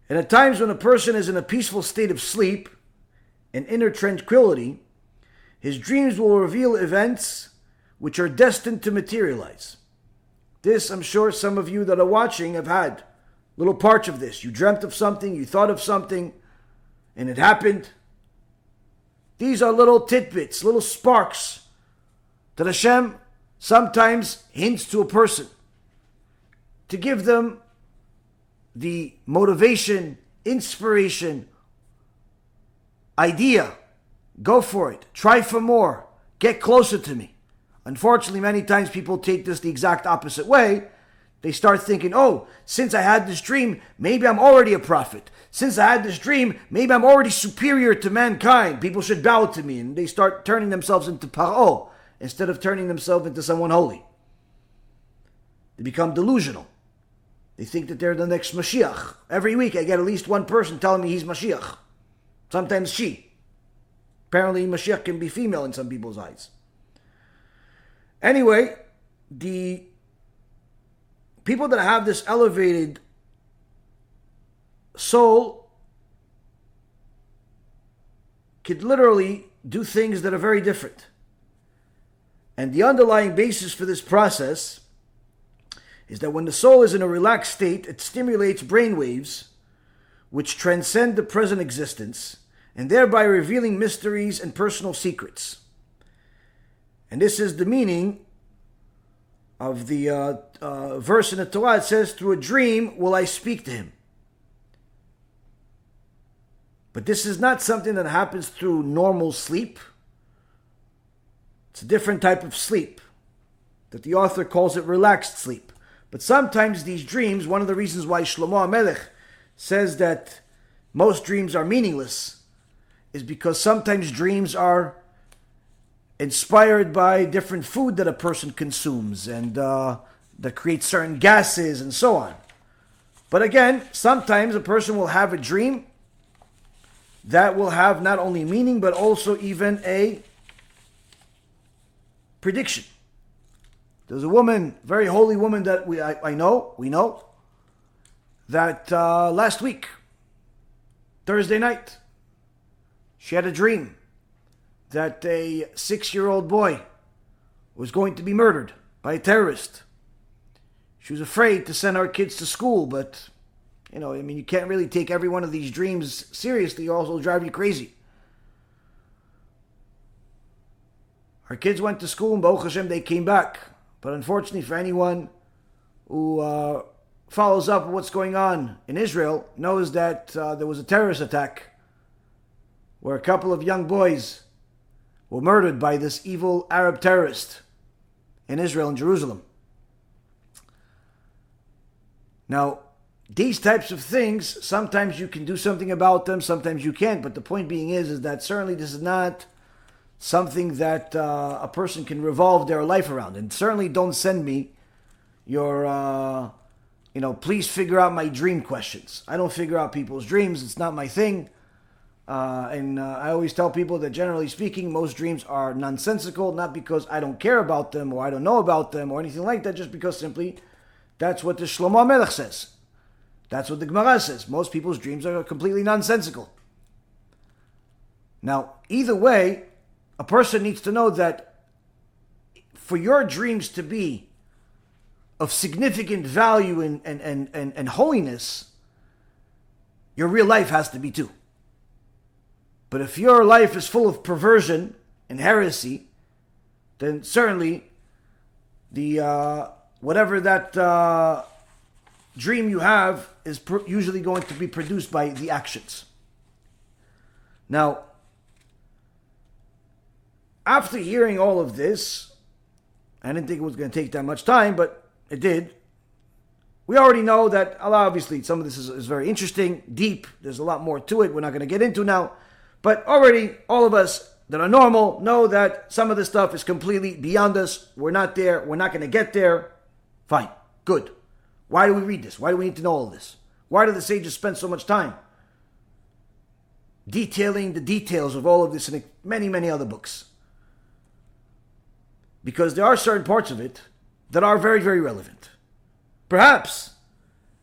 S1: And at times when a person is in a peaceful state of sleep and inner tranquility, his dreams will reveal events which are destined to materialize. This, I'm sure some of you that are watching have had little parts of this. You dreamt of something, you thought of something, and it happened. These are little tidbits, little sparks that Hashem sometimes hints to a person to give them the motivation, inspiration, idea. Go for it. Try for more. Get closer to me. Unfortunately, many times people take this the exact opposite way. They start thinking, oh, since I had this dream, maybe I'm already a prophet. Since I had this dream, maybe I'm already superior to mankind. People should bow to me. And they start turning themselves into paro instead of turning themselves into someone holy. They become delusional. They think that they're the next Mashiach. Every week I get at least one person telling me he's Mashiach. Sometimes she. Apparently, Mashiach can be female in some people's eyes. Anyway, the people that have this elevated soul could literally do things that are very different. And the underlying basis for this process is that when the soul is in a relaxed state, it stimulates brain waves which transcend the present existence and thereby revealing mysteries and personal secrets. And this is the meaning of the uh, uh, verse in the Torah. It says, Through a dream will I speak to him. But this is not something that happens through normal sleep. It's a different type of sleep that the author calls it relaxed sleep. But sometimes these dreams, one of the reasons why Shlomo Amelech says that most dreams are meaningless, is because sometimes dreams are inspired by different food that a person consumes and uh, that creates certain gases and so on. But again, sometimes a person will have a dream that will have not only meaning but also even a prediction. There's a woman, very holy woman that we I, I know, we know, that uh, last week, Thursday night, she had a dream that a six year old boy was going to be murdered by a terrorist. She was afraid to send our kids to school, but, you know, I mean, you can't really take every one of these dreams seriously, or else it'll drive you crazy. Our kids went to school, and Baruch Hashem, they came back. But unfortunately, for anyone who uh, follows up what's going on in Israel, knows that uh, there was a terrorist attack where a couple of young boys were murdered by this evil Arab terrorist in Israel and Jerusalem. Now, these types of things, sometimes you can do something about them, sometimes you can't. But the point being is, is that certainly this is not something that uh, a person can revolve their life around. And certainly don't send me your, uh, you know, please figure out my dream questions. I don't figure out people's dreams. It's not my thing. Uh, and uh, I always tell people that generally speaking, most dreams are nonsensical, not because I don't care about them or I don't know about them or anything like that, just because simply that's what the Shlomo Melech says. That's what the Gemara says. Most people's dreams are completely nonsensical. Now, either way, a person needs to know that for your dreams to be of significant value and, and, and, and, and holiness, your real life has to be too. But if your life is full of perversion and heresy, then certainly the uh, whatever that uh, dream you have is usually going to be produced by the actions. Now, after hearing all of this, I didn't think it was going to take that much time, but it did. We already know that Allah, obviously, some of this is, is very interesting, deep. There's a lot more to it we're not going to get into now. But already, all of us that are normal know that some of this stuff is completely beyond us. We're not there. We're not going to get there. Fine. Good. Why do we read this? Why do we need to know all this? Why do the sages spend so much time detailing the details of all of this in many, many other books? Because there are certain parts of it that are very, very relevant. Perhaps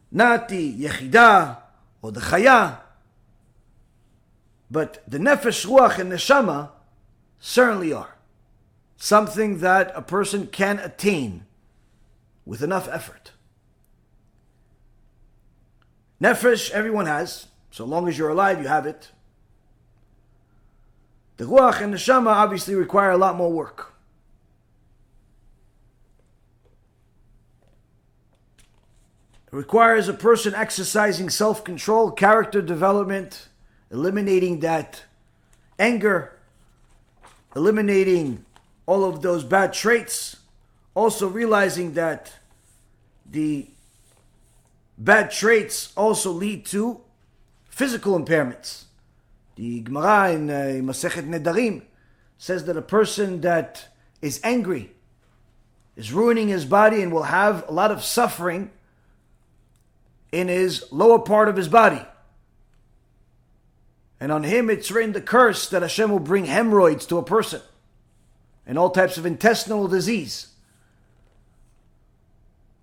S1: not the Yechidah or the Chaya, but the Nefesh, Ruach, and Neshama certainly are. Something that a person can attain with enough effort. Nefesh, everyone has. So long as you're alive, you have it. The Ruach and the Neshama obviously require a lot more work. It requires a person exercising self control, character development, eliminating that anger, eliminating all of those bad traits, also realizing that the bad traits also lead to physical impairments. The Gemara in uh, Masechet Nedarim says that a person that is angry is ruining his body and will have a lot of suffering in his lower part of his body. And on him it's written the curse that Hashem will bring hemorrhoids to a person and all types of intestinal disease.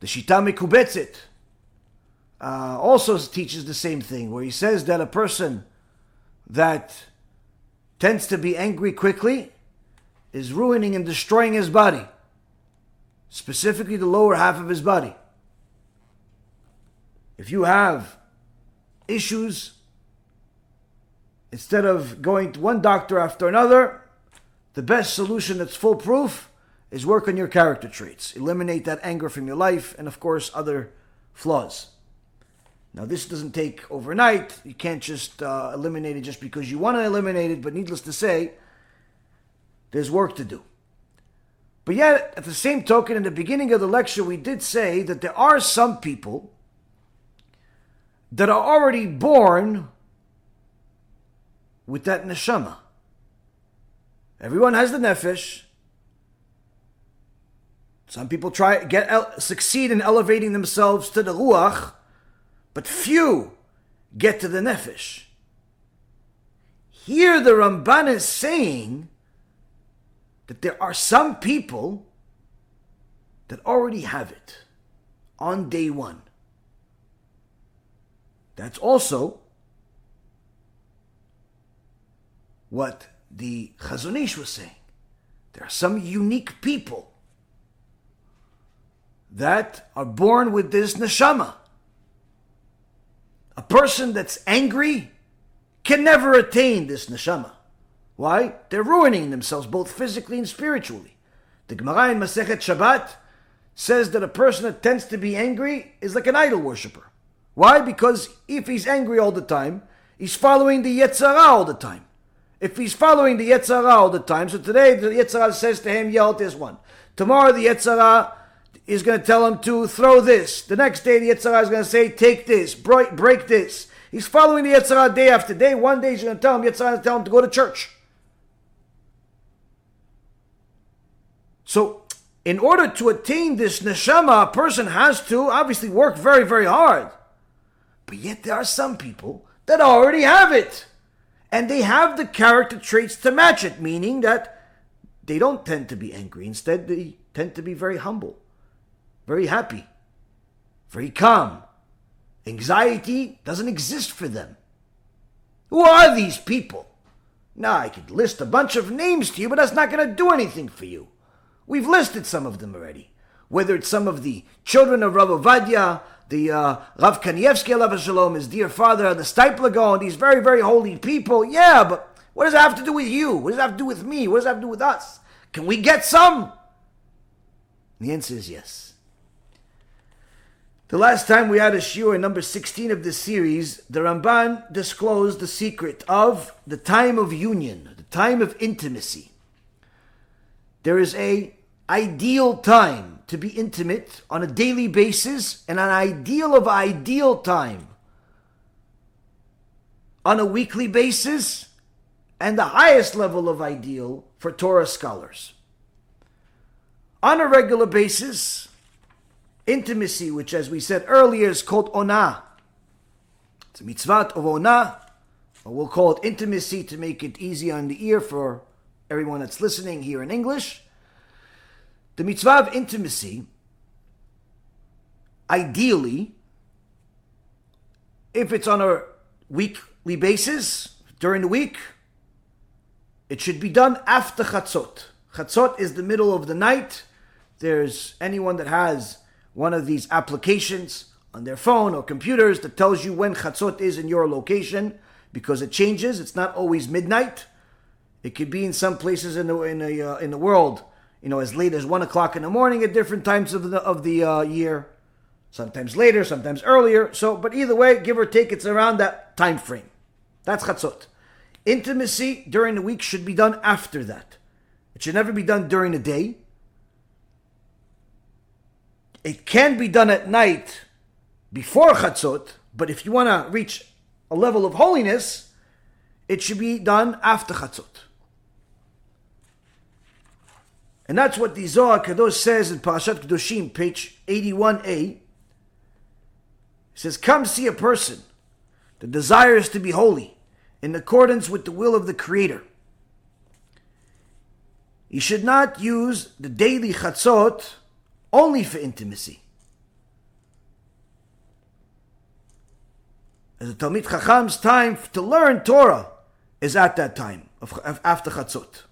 S1: The Shita Mekubetzet uh, also teaches the same thing, where he says that a person that tends to be angry quickly is ruining and destroying his body, specifically the lower half of his body. If you have issues, instead of going to one doctor after another, the best solution that's foolproof is work on your character traits. Eliminate that anger from your life and, of course, other flaws. Now, this doesn't take overnight. You can't just uh, eliminate it just because you want to eliminate it, but needless to say, there's work to do. But yet, at the same token, in the beginning of the lecture, we did say that there are some people that are already born with that neshama. Everyone has the nefesh. Some people try get succeed in elevating themselves to the ruach, but few get to the nefesh. Here, the Ramban is saying that there are some people that already have it on day one. That's also what the Chazon Ish was saying. There are some unique people that are born with this neshama. A person that's angry can never attain this neshama. Why? They're ruining themselves both physically and spiritually. The Gemara in Masechet Shabbat says that a person that tends to be angry is like an idol worshiper. Why? Because if he's angry all the time, he's following the Yetzer Hara all the time. If he's following the Yetzer Hara all the time, so today the Yetzer Hara says to him, yell this one. Tomorrow the Yetzer Hara is going to tell him to throw this. The next day the Yetzer Hara is going to say, take this, break, break this. He's following the Yetzer Hara day after day. One day he's going to tell him, Yetzer Hara tell him to go to church. So, in order to attain this neshama, a person has to obviously work very, very hard. But yet there are some people that already have it. And they have the character traits to match it, meaning that they don't tend to be angry. Instead, they tend to be very humble, very happy, very calm. Anxiety doesn't exist for them. Who are these people? Now, I could list a bunch of names to you, but that's not going to do anything for you. We've listed some of them already. Whether it's some of the children of Rav Ovadia, the uh, Rav Kanievsky, Alav Shalom, his dear father, the Steipler Gaon, these very, very holy people. Yeah, but what does that have to do with you? What does that have to do with me? What does that have to do with us? Can we get some? The answer is yes. The last time we had a shiur, number 16 of this series, the Ramban disclosed the secret of the time of union, the time of intimacy. There is a ideal time to be intimate on a daily basis and an ideal of ideal time on a weekly basis and the highest level of ideal for Torah scholars. On a regular basis, intimacy, which as we said earlier is called ona. It's a mitzvah of ona, or we'll call it intimacy to make it easy on the ear for everyone that's listening here in English. The mitzvah of intimacy, ideally, if it's on a weekly basis, during the week, it should be done after chatzot. Chatzot is the middle of the night. There's anyone that has one of these applications on their phone or computers that tells you when chatzot is in your location because it changes. It's not always midnight. It could be in some places in the in the uh, in the world, you know, as late as one o'clock in the morning at different times of the of the uh, year. Sometimes later, sometimes earlier. So, but either way, give or take, it's around that time frame. That's chatzot. Intimacy during the week should be done after that. It should never be done during the day. It can be done at night before chatzot, but if you want to reach a level of holiness, it should be done after chatzot. And that's what the Zohar Kadosh says in Parashat Kedoshim, page 81a. It says, Come see a person that desires to be holy in accordance with the will of the Creator. He should not use the daily chatzot only for intimacy. As a Talmid Chacham's time to learn Torah is at that time, of, after Chatzot.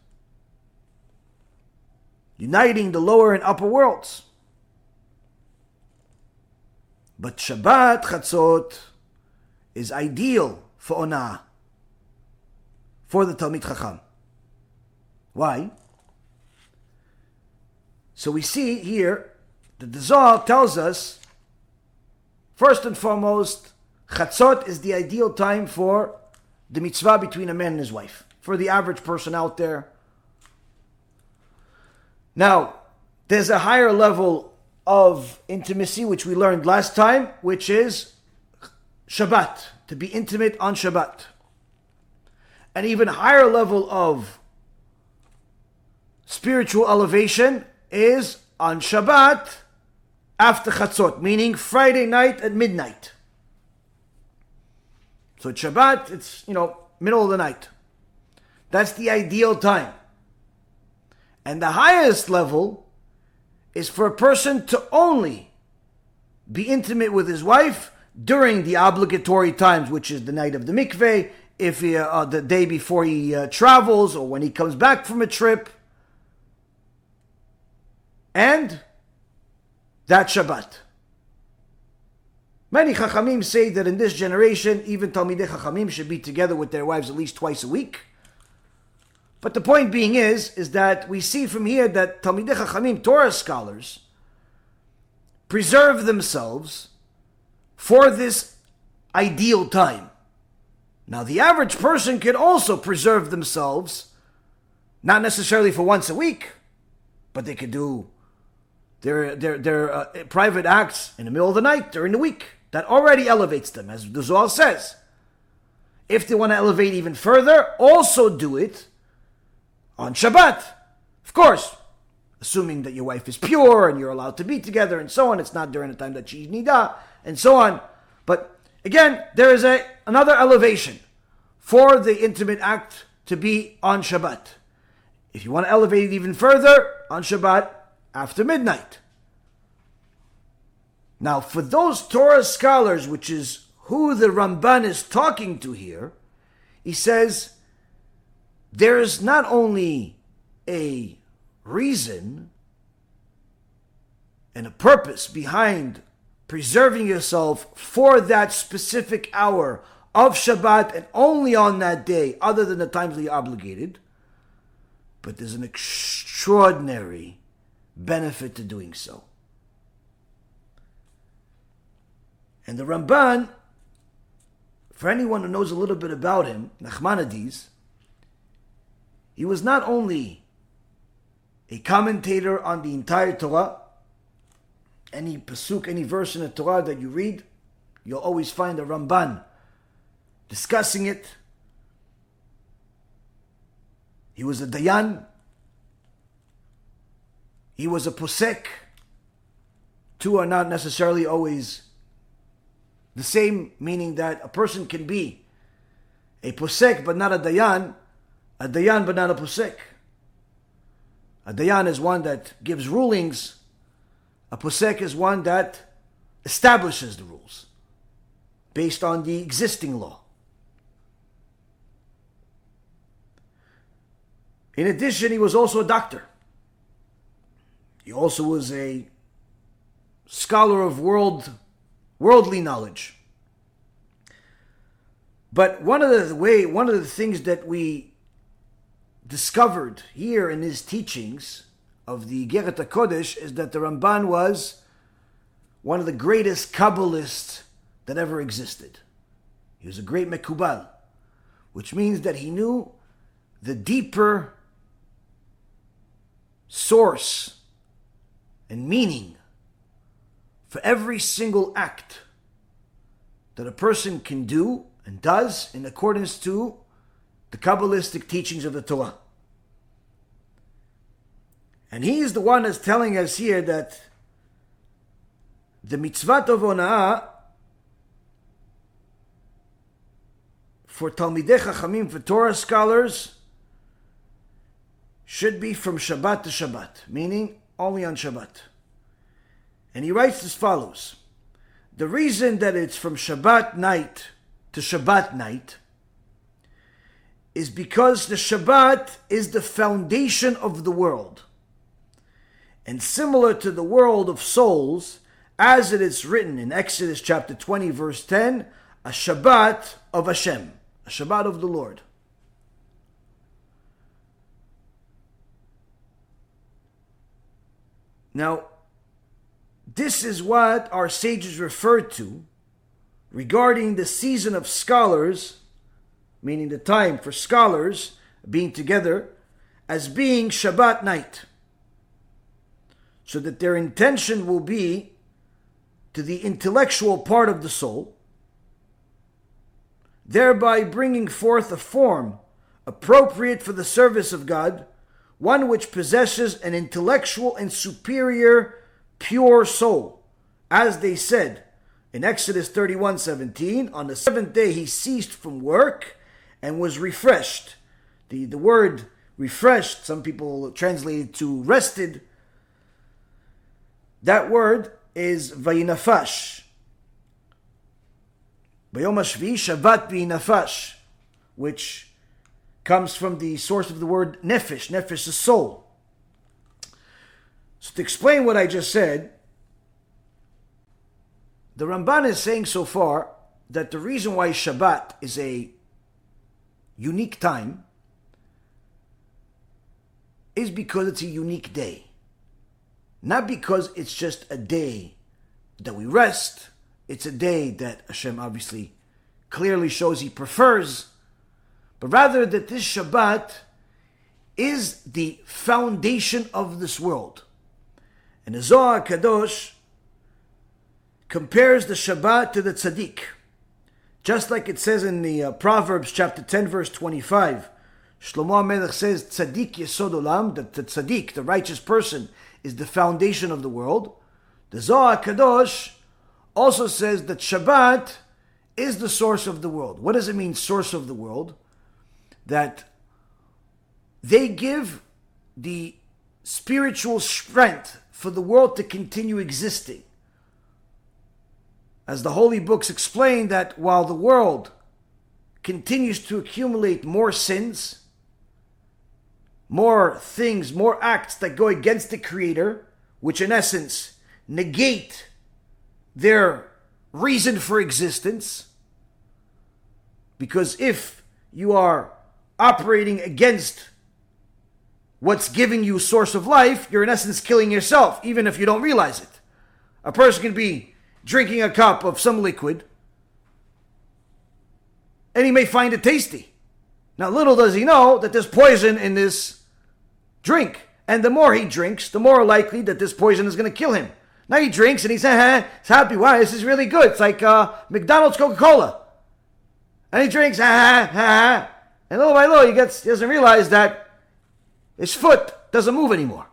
S1: Uniting the lower and upper worlds. But Shabbat Chatzot is ideal for Onah, for the Talmid Chacham. Why? So we see here the Zohar tells us, first and foremost, Chatzot is the ideal time for the mitzvah between a man and his wife, for the average person out there. Now, there's a higher level of intimacy, which we learned last time, which is Shabbat, to be intimate on Shabbat. An even higher level of spiritual elevation is on Shabbat after Chatzot, meaning Friday night at midnight. So it's Shabbat, it's, you know, middle of the night. That's the ideal time. And the highest level is for a person to only be intimate with his wife during the obligatory times, which is the night of the mikveh, if he, uh, the day before he uh, travels or when he comes back from a trip. And that Shabbat. Many Chachamim say that in this generation, even Talmidei Chachamim should be together with their wives at least twice a week. But the point being is, is that we see from here that Talmidei Chachamim, Torah scholars, preserve themselves for this ideal time. Now, the average person could also preserve themselves, not necessarily for once a week, but they could do their their their uh, private acts in the middle of the night during the week. That already elevates them, as the Zohar says. If they want to elevate even further, also do it on Shabbat. Of course, assuming that your wife is pure and you're allowed to be together and so on. It's not during the time that she's nida and so on. But again, there is a another elevation for the intimate act to be on Shabbat. If you want to elevate it even further, on Shabbat after midnight. Now, for those Torah scholars, which is who the Ramban is talking to here, he says there is not only a reason and a purpose behind preserving yourself for that specific hour of Shabbat and only on that day, other than the times that you're obligated, but there's an extraordinary benefit to doing so. And the Ramban, for anyone who knows a little bit about him, Nachmanides, he was not only a commentator on the entire Torah. Any pasuk, any verse in the Torah that you read, you'll always find a Ramban discussing it. He was a Dayan. He was a Posek. Two are not necessarily always the same, meaning that a person can be a Posek but not a Dayan, a Dayan but not a Posek. A Dayan is one that gives rulings, a Posek is one that establishes the rules based on the existing law. In addition, he was also a doctor. He also was a scholar of world worldly knowledge. But one of the way one of the things that we discovered here in his teachings of the Igeret Kodesh is that the Ramban was one of the greatest Kabbalists that ever existed. He was a great Mekubal, which means that he knew the deeper source and meaning for every single act that a person can do and does in accordance to the Kabbalistic teachings of the Torah. And he is the one that's telling us here that the mitzvah of ona'ah for Talmidei Chachamim, for Torah scholars, should be from Shabbat to Shabbat, meaning only on Shabbat. And he writes as follows The reason that it's from Shabbat night to Shabbat night is because the Shabbat is the foundation of the world. And similar to the world of souls, as it is written in Exodus chapter 20, verse 10, a Shabbat of Hashem, a Shabbat of the Lord. Now, this is what our sages referred to regarding the season of scholars, meaning the time for scholars being together, as being Shabbat night. So that their intention will be to the intellectual part of the soul, thereby bringing forth a form appropriate for the service of God, one which possesses an intellectual and superior pure soul. As they said in Exodus 31 17, on the seventh day he ceased from work and was refreshed. The, the word refreshed, some people translate it to rested. That word is vayinafash. Bayom Hashvi, Shabbat vayinafash, which comes from the source of the word nefesh. Nefesh is soul. So, to explain what I just said, the Ramban is saying so far that the reason why Shabbat is a unique time is because it's a unique day. Not because it's just a day that we rest, it's a day that Hashem obviously clearly shows he prefers, but rather that this Shabbat is the foundation of this world. And the Zohar Kadosh compares the Shabbat to the Tzaddik. Just like it says in the uh, Proverbs chapter 10 verse 25. Shlomo Melech says, Tzaddik Yesod Olam, that the Tzaddik, the righteous person, is the foundation of the world. The Zohar Kadosh also says that Shabbat is the source of the world. What does it mean, source of the world? That they give the spiritual strength for the world to continue existing. As the holy books explain, that while the world continues to accumulate more sins, more things, more acts that go against the Creator, which in essence negate their reason for existence. Because if you are operating against what's giving you source of life, you're in essence killing yourself, even if you don't realize it. A person can be drinking a cup of some liquid, and he may find it tasty. Now, little does he know that there's poison in this drink, And the more he drinks, the more likely that this poison is going to kill him. Now he drinks and he's, uh, he's happy. Wow, this is really good. It's like uh, McDonald's Coca Cola. And he drinks, ah, ah, and little by little he gets he doesn't realize that his foot doesn't move anymore.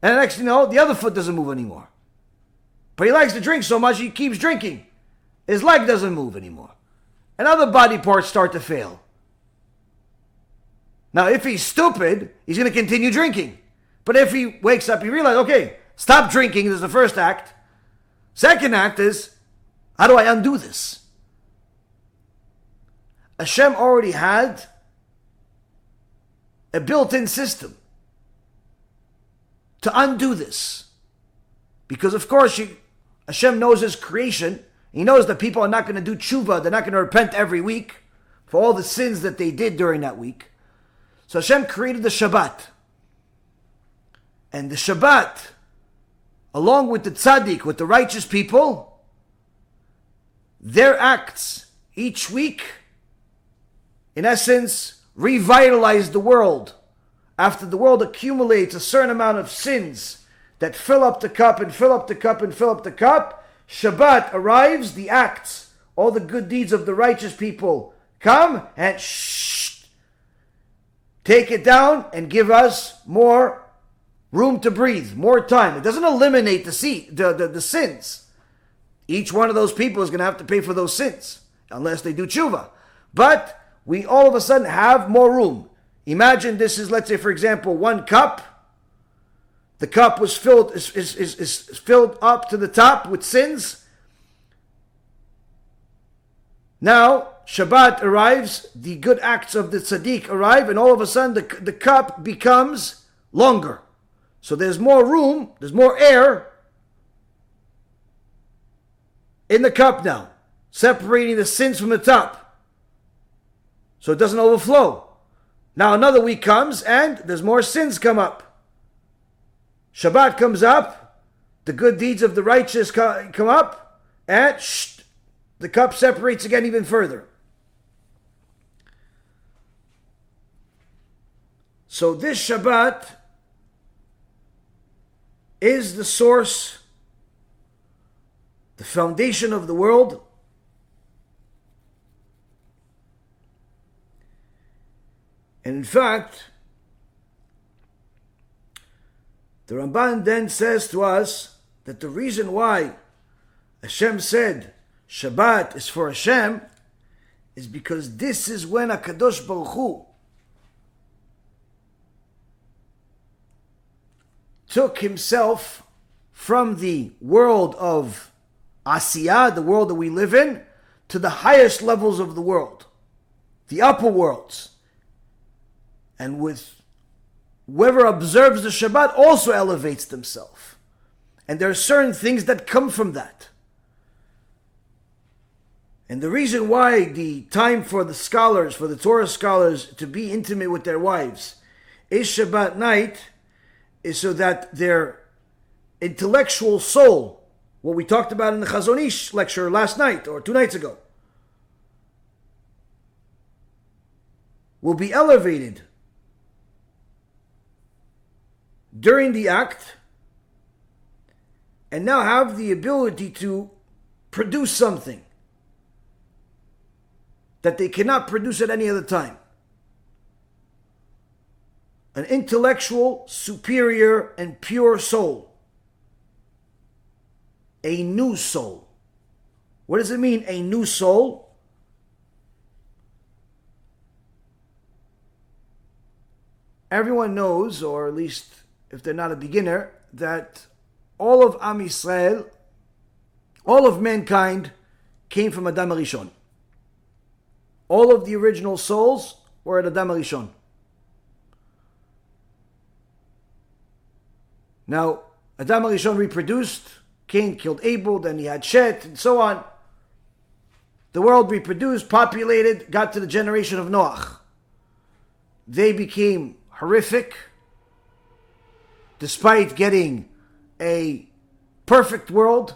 S1: And the next you know, the other foot doesn't move anymore. But he likes to drink so much he keeps drinking. His leg doesn't move anymore. And other body parts start to fail. Now, if he's stupid, he's going to continue drinking. But if he wakes up, he realizes, okay, stop drinking This is the first act. Second act is, how do I undo this? Hashem already had a built in system to undo this. Because, of course, you, Hashem knows his creation. He knows that people are not going to do tshuva, they're not going to repent every week for all the sins that they did during that week. So Hashem created the Shabbat. And the Shabbat, along with the tzaddik, with the righteous people, their acts each week in essence, revitalize the world after the world accumulates a certain amount of sins that fill up the cup and fill up the cup and fill up the cup. Shabbat arrives, the acts, all the good deeds of the righteous people come and shh, take it down and give us more room to breathe, more time. It doesn't eliminate the, sea, the, the, the sins. Each one of those people is going to have to pay for those sins unless they do tshuva. But we all of a sudden have more room. Imagine this is, let's say, for example, one cup. The cup was filled is, is, is, is filled up to the top with sins. Now Shabbat arrives, the good acts of the tzaddik arrive, and all of a sudden the, the cup becomes longer. So there's more room, there's more air in the cup now, separating the sins from the top so it doesn't overflow. Now another week comes and there's more sins come up. Shabbat comes up, the good deeds of the righteous come up, and shh, the cup separates again even further. So this Shabbat is the source, the foundation of the world. And in fact, the Ramban then says to us that the reason why Hashem said Shabbat is for Hashem is because this is when Akadosh Baruch Hu took himself from the world of Asiyah, the world that we live in, to the highest levels of the world, the upper worlds and with whoever observes the Shabbat also elevates themselves. And there are certain things that come from that. And the reason why the time for the scholars, for the Torah scholars to be intimate with their wives is Shabbat night is so that their intellectual soul, what we talked about in the Chazon Ish lecture last night or two nights ago, will be elevated during the act and now have the ability to produce something that they cannot produce at any other time. An intellectual, superior, and pure soul. A new soul. What does it mean, a new soul? Everyone knows, or at least if they're not a beginner, that all of Am Yisrael, all of mankind, came from Adam Arishon. All of the original souls were at Adam Arishon. Now, Adam Arishon reproduced. Cain killed Abel, then he had Shet, and so on. The world reproduced, populated, got to the generation of Noach. They became horrific despite getting a perfect world,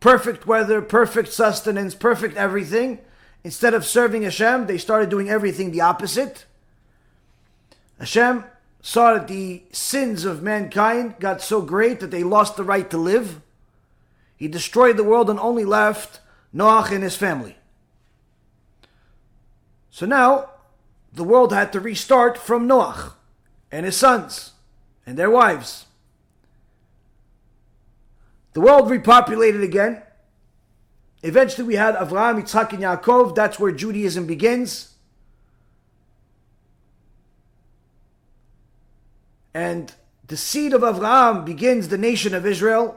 S1: perfect weather, perfect sustenance, perfect everything, instead of serving Hashem, they started doing everything the opposite. Hashem saw that the sins of mankind got so great that they lost the right to live. He destroyed the world and only left Noach and his family. So now the world had to restart from Noach and his sons and their wives. The world repopulated again. Eventually, we had Avraham, Yitzhak, and Yaakov. That's where Judaism begins. And the seed of Avraham begins the nation of Israel.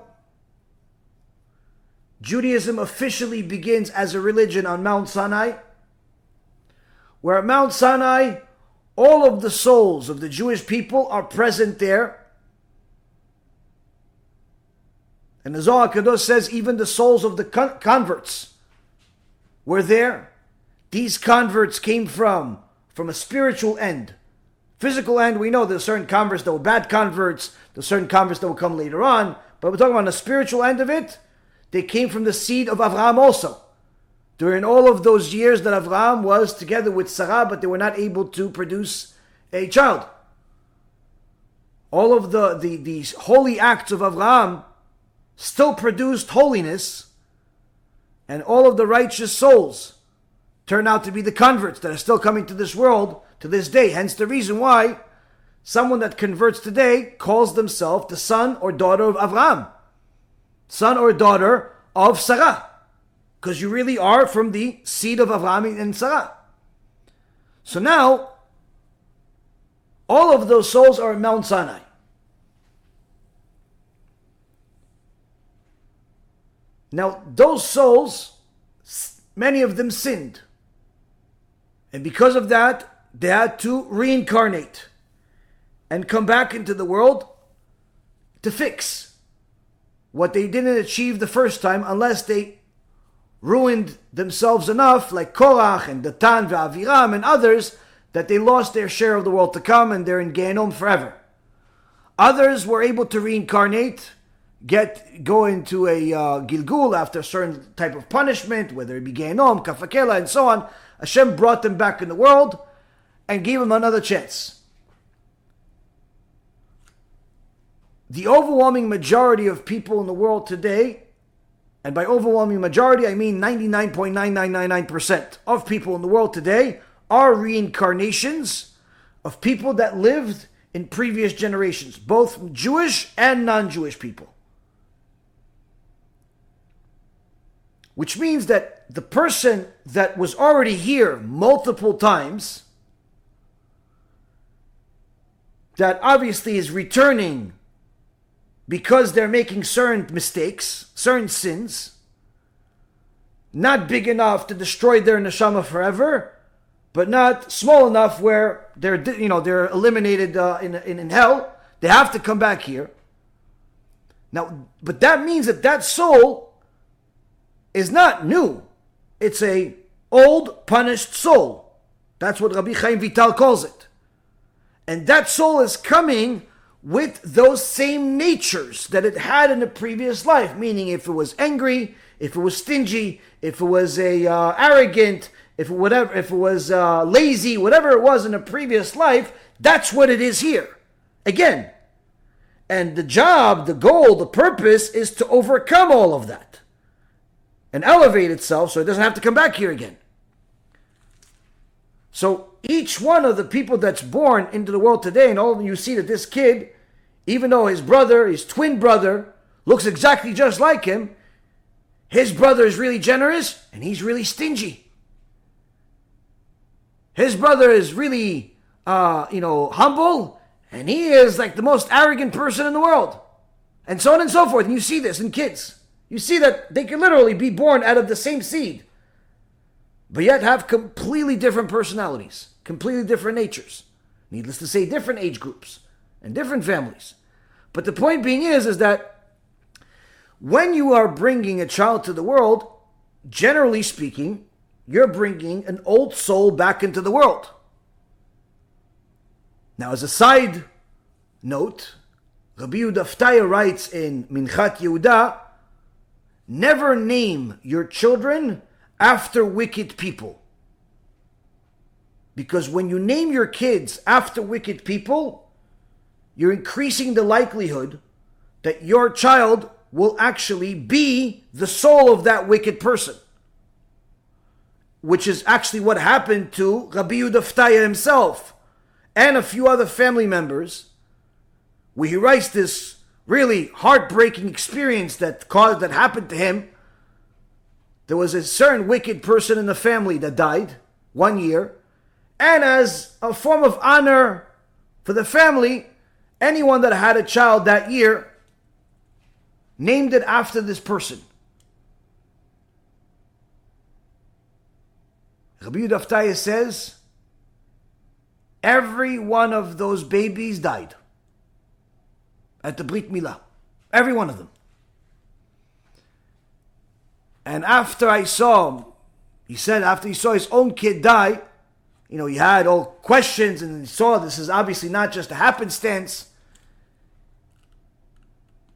S1: Judaism officially begins as a religion on Mount Sinai, where at Mount Sinai, all of the souls of the Jewish people are present there. And the Zohar Kadosh says even the souls of the con- converts were there. These converts came from from a spiritual end. Physical end, we know there's certain converts that were bad converts, there's certain converts that will come later on, but we're talking about the spiritual end of it. They came from the seed of Avraham also. During all of those years that Avraham was together with Sarah, but they were not able to produce a child. All of the, the, the holy acts of Avraham still produced holiness, and all of the righteous souls turn out to be the converts that are still coming to this world to this day. Hence the reason why someone that converts today calls themselves the son or daughter of Avram, son or daughter of Sarah, because you really are from the seed of Avram and Sarah. So now, all of those souls are in Mount Sinai. Now, those souls, many of them sinned. And because of that, they had to reincarnate and come back into the world to fix what they didn't achieve the first time unless they ruined themselves enough, like Korach and Datan Aviram and others, that they lost their share of the world to come and they're in Gehenom forever. Others were able to reincarnate get go into a uh, gilgul after a certain type of punishment, whether it be Gehenom, Kaf HaKela, and so on, Hashem brought them back in the world and gave them another chance. The overwhelming majority of people in the world today, and by overwhelming majority I mean 99.9999% of people in the world today, are reincarnations of people that lived in previous generations, both Jewish and non Jewish people. Which means that the person that was already here multiple times, that obviously is returning because they're making certain mistakes, certain sins, not big enough to destroy their neshama forever, but not small enough where they're you know they're eliminated uh, in, in in hell. They have to come back here. Now, but that means that that soul is not new. It's a old punished soul. That's what Rabbi Chaim Vital calls it. And that soul is coming with those same natures that it had in the previous life. Meaning, if it was angry, if it was stingy, if it was a uh, arrogant, if whatever, if it was uh, lazy, whatever it was in a previous life, that's what it is here. Again, and the job, the goal, the purpose is to overcome all of that and elevate itself so it doesn't have to come back here again. So each one of the people that's born into the world today, and all you see that this kid, even though his brother, his twin brother, looks exactly just like him, his brother is really generous and he's really stingy. His brother is really, uh, you know, humble and he is like the most arrogant person in the world. And so on and so forth. And you see this in kids. You see that they can literally be born out of the same seed, but yet have completely different personalities, completely different natures. Needless to say, different age groups and different families. But the point being is, is that when you are bringing a child to the world, generally speaking, you're bringing an old soul back into the world. Now, as a side note, Rabbi Yehuda writes in Minchat Yehuda Never name your children after wicked people. Because when you name your kids after wicked people, you're increasing the likelihood that your child will actually be the soul of that wicked person. Which is actually what happened to Rabbi Yehuda Fetaya himself and a few other family members, where he writes this really heartbreaking experience that caused that happened to him. There was a certain wicked person in the family that died one year, and as a form of honor for the family, anyone that had a child that year named it after this person. Rabbi Yehuda Fetaya says, every one of those babies died at the Brit Milah. Every one of them. And after I saw him, he said after he saw his own kid die, you know, he had all questions and he saw this is obviously not just a happenstance.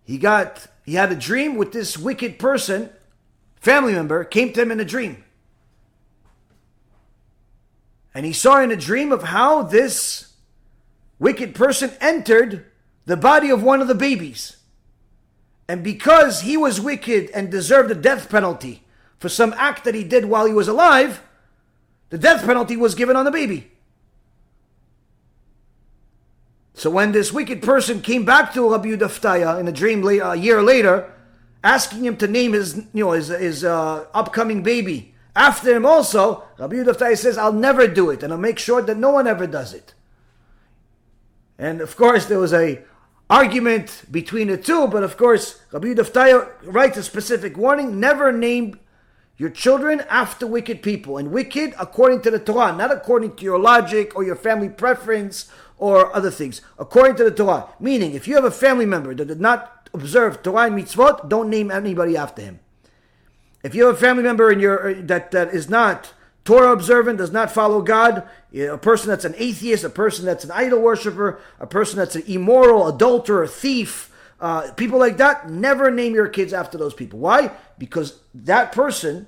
S1: He got he had a dream with this wicked person, family member, came to him in a dream. And he saw in a dream of how this wicked person entered the body of one of the babies. And because he was wicked and deserved the death penalty for some act that he did while he was alive, the death penalty was given on the baby. So when this wicked person came back to Rabbi Yehuda Fetaya in a dream a year later, asking him to name his, you know, his, his uh, upcoming baby after him also, Rabbi Yehuda Fetaya says, I'll never do it, and I'll make sure that no one ever does it. And of course, there was a argument between the two, but of course, Rabbi Yehuda Fetaya writes a specific warning never name your children after wicked people. And wicked according to the Torah, not according to your logic or your family preference or other things. According to the Torah. Meaning, if you have a family member that did not observe Torah and mitzvot, don't name anybody after him. If you have a family member in your uh, that, that is not Torah observant, does not follow God, a person that's an atheist, a person that's an idol worshiper, a person that's an immoral, adulterer, thief, uh, people like that, never name your kids after those people. Why? Because that person,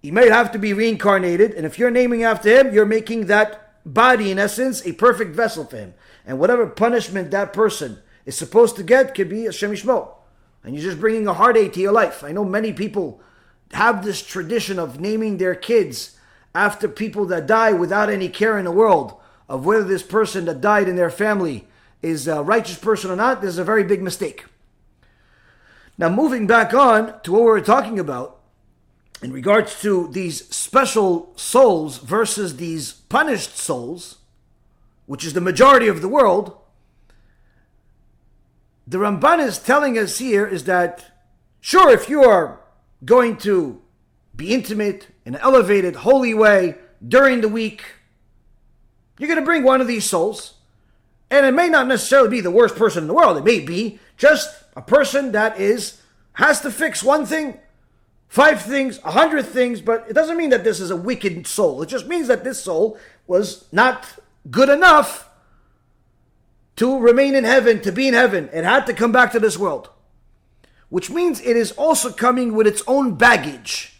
S1: he may have to be reincarnated, and if you're naming after him, you're making that body, in essence, a perfect vessel for him. And whatever punishment that person is supposed to get could be a Shemishmo. And you're just bringing a heartache to your life. I know many people have this tradition of naming their kids after people that die without any care in the world of whether this person that died in their family is a righteous person or not, this is a very big mistake. Now, moving back on to what we are talking about in regards to these special souls versus these punished souls, which is the majority of the world, the Ramban is telling us here is that, sure, if you are going to be intimate in an elevated, holy way during the week. You're going to bring one of these souls. And it may not necessarily be the worst person in the world. It may be just a person that is has to fix one thing, five things, a hundred things, but it doesn't mean that this is a wicked soul. It just means that this soul was not good enough to remain in heaven, to be in heaven. It had to come back to this world which means it is also coming with its own baggage,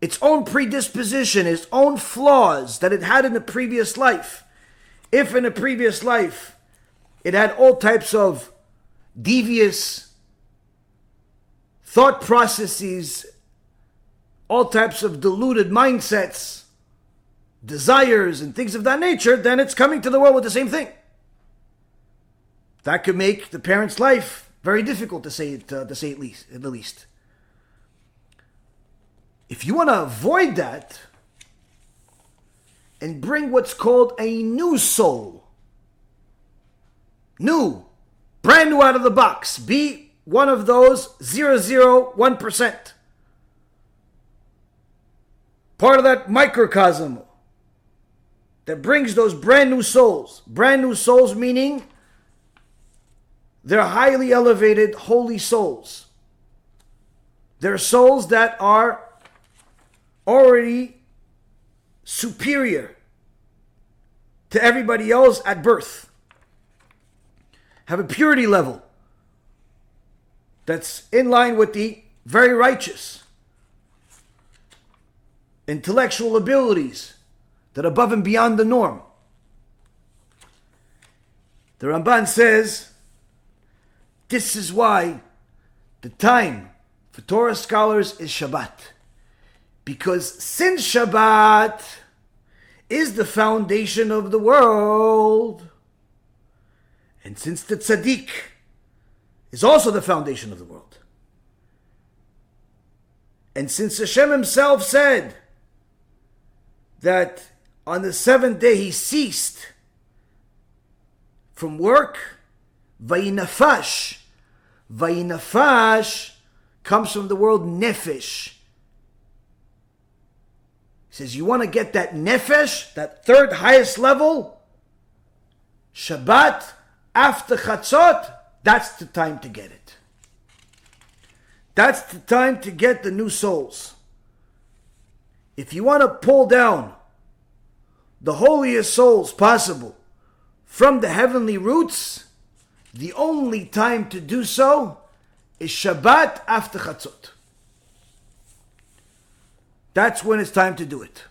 S1: its own predisposition, its own flaws that it had in the previous life. If in a previous life it had all types of devious thought processes, all types of deluded mindsets, desires, and things of that nature, then it's coming to the world with the same thing. That could make the parent's life very difficult to say it, uh, to say at least, at the least. If you want to avoid that and bring what's called a new soul, new, brand new out of the box, be one of those 001%. Part of that microcosm that brings those brand new souls. Brand new souls meaning they're highly elevated, holy souls. They're souls that are already superior to everybody else at birth, have a purity level that's in line with the very righteous, intellectual abilities that are above and beyond the norm. The Ramban says this is why the time for Torah scholars is Shabbat. Because since Shabbat is the foundation of the world, and since the tzaddik is also the foundation of the world, and since Hashem himself said that on the seventh day he ceased from work, Vayinafash. Vayinafash comes from the word nefesh. He says, You want to get that nefesh, that third highest level? Shabbat, after Chatzot, that's the time to get it. That's the time to get the new souls. If you want to pull down the holiest souls possible from the heavenly roots, the only time to do so is Shabbat after Chatzot. That's when it's time to do it.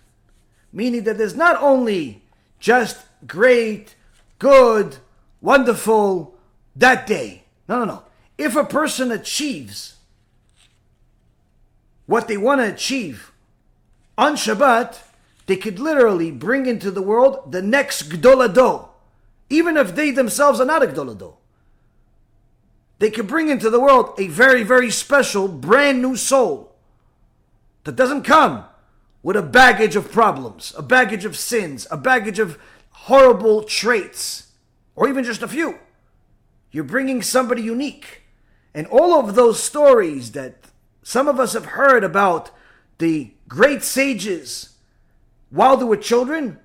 S1: Meaning that there's not only just great, good, wonderful that day. No, no, no. If a person achieves what they want to achieve on Shabbat, they could literally bring into the world the next Gadol HaDor, even if they themselves are not a Gadol HaDor. They could bring into the world a very, very special, brand new soul that doesn't come with a baggage of problems, a baggage of sins, a baggage of horrible traits, or even just a few. You're bringing somebody unique. And all of those stories that some of us have heard about the great sages while they were children,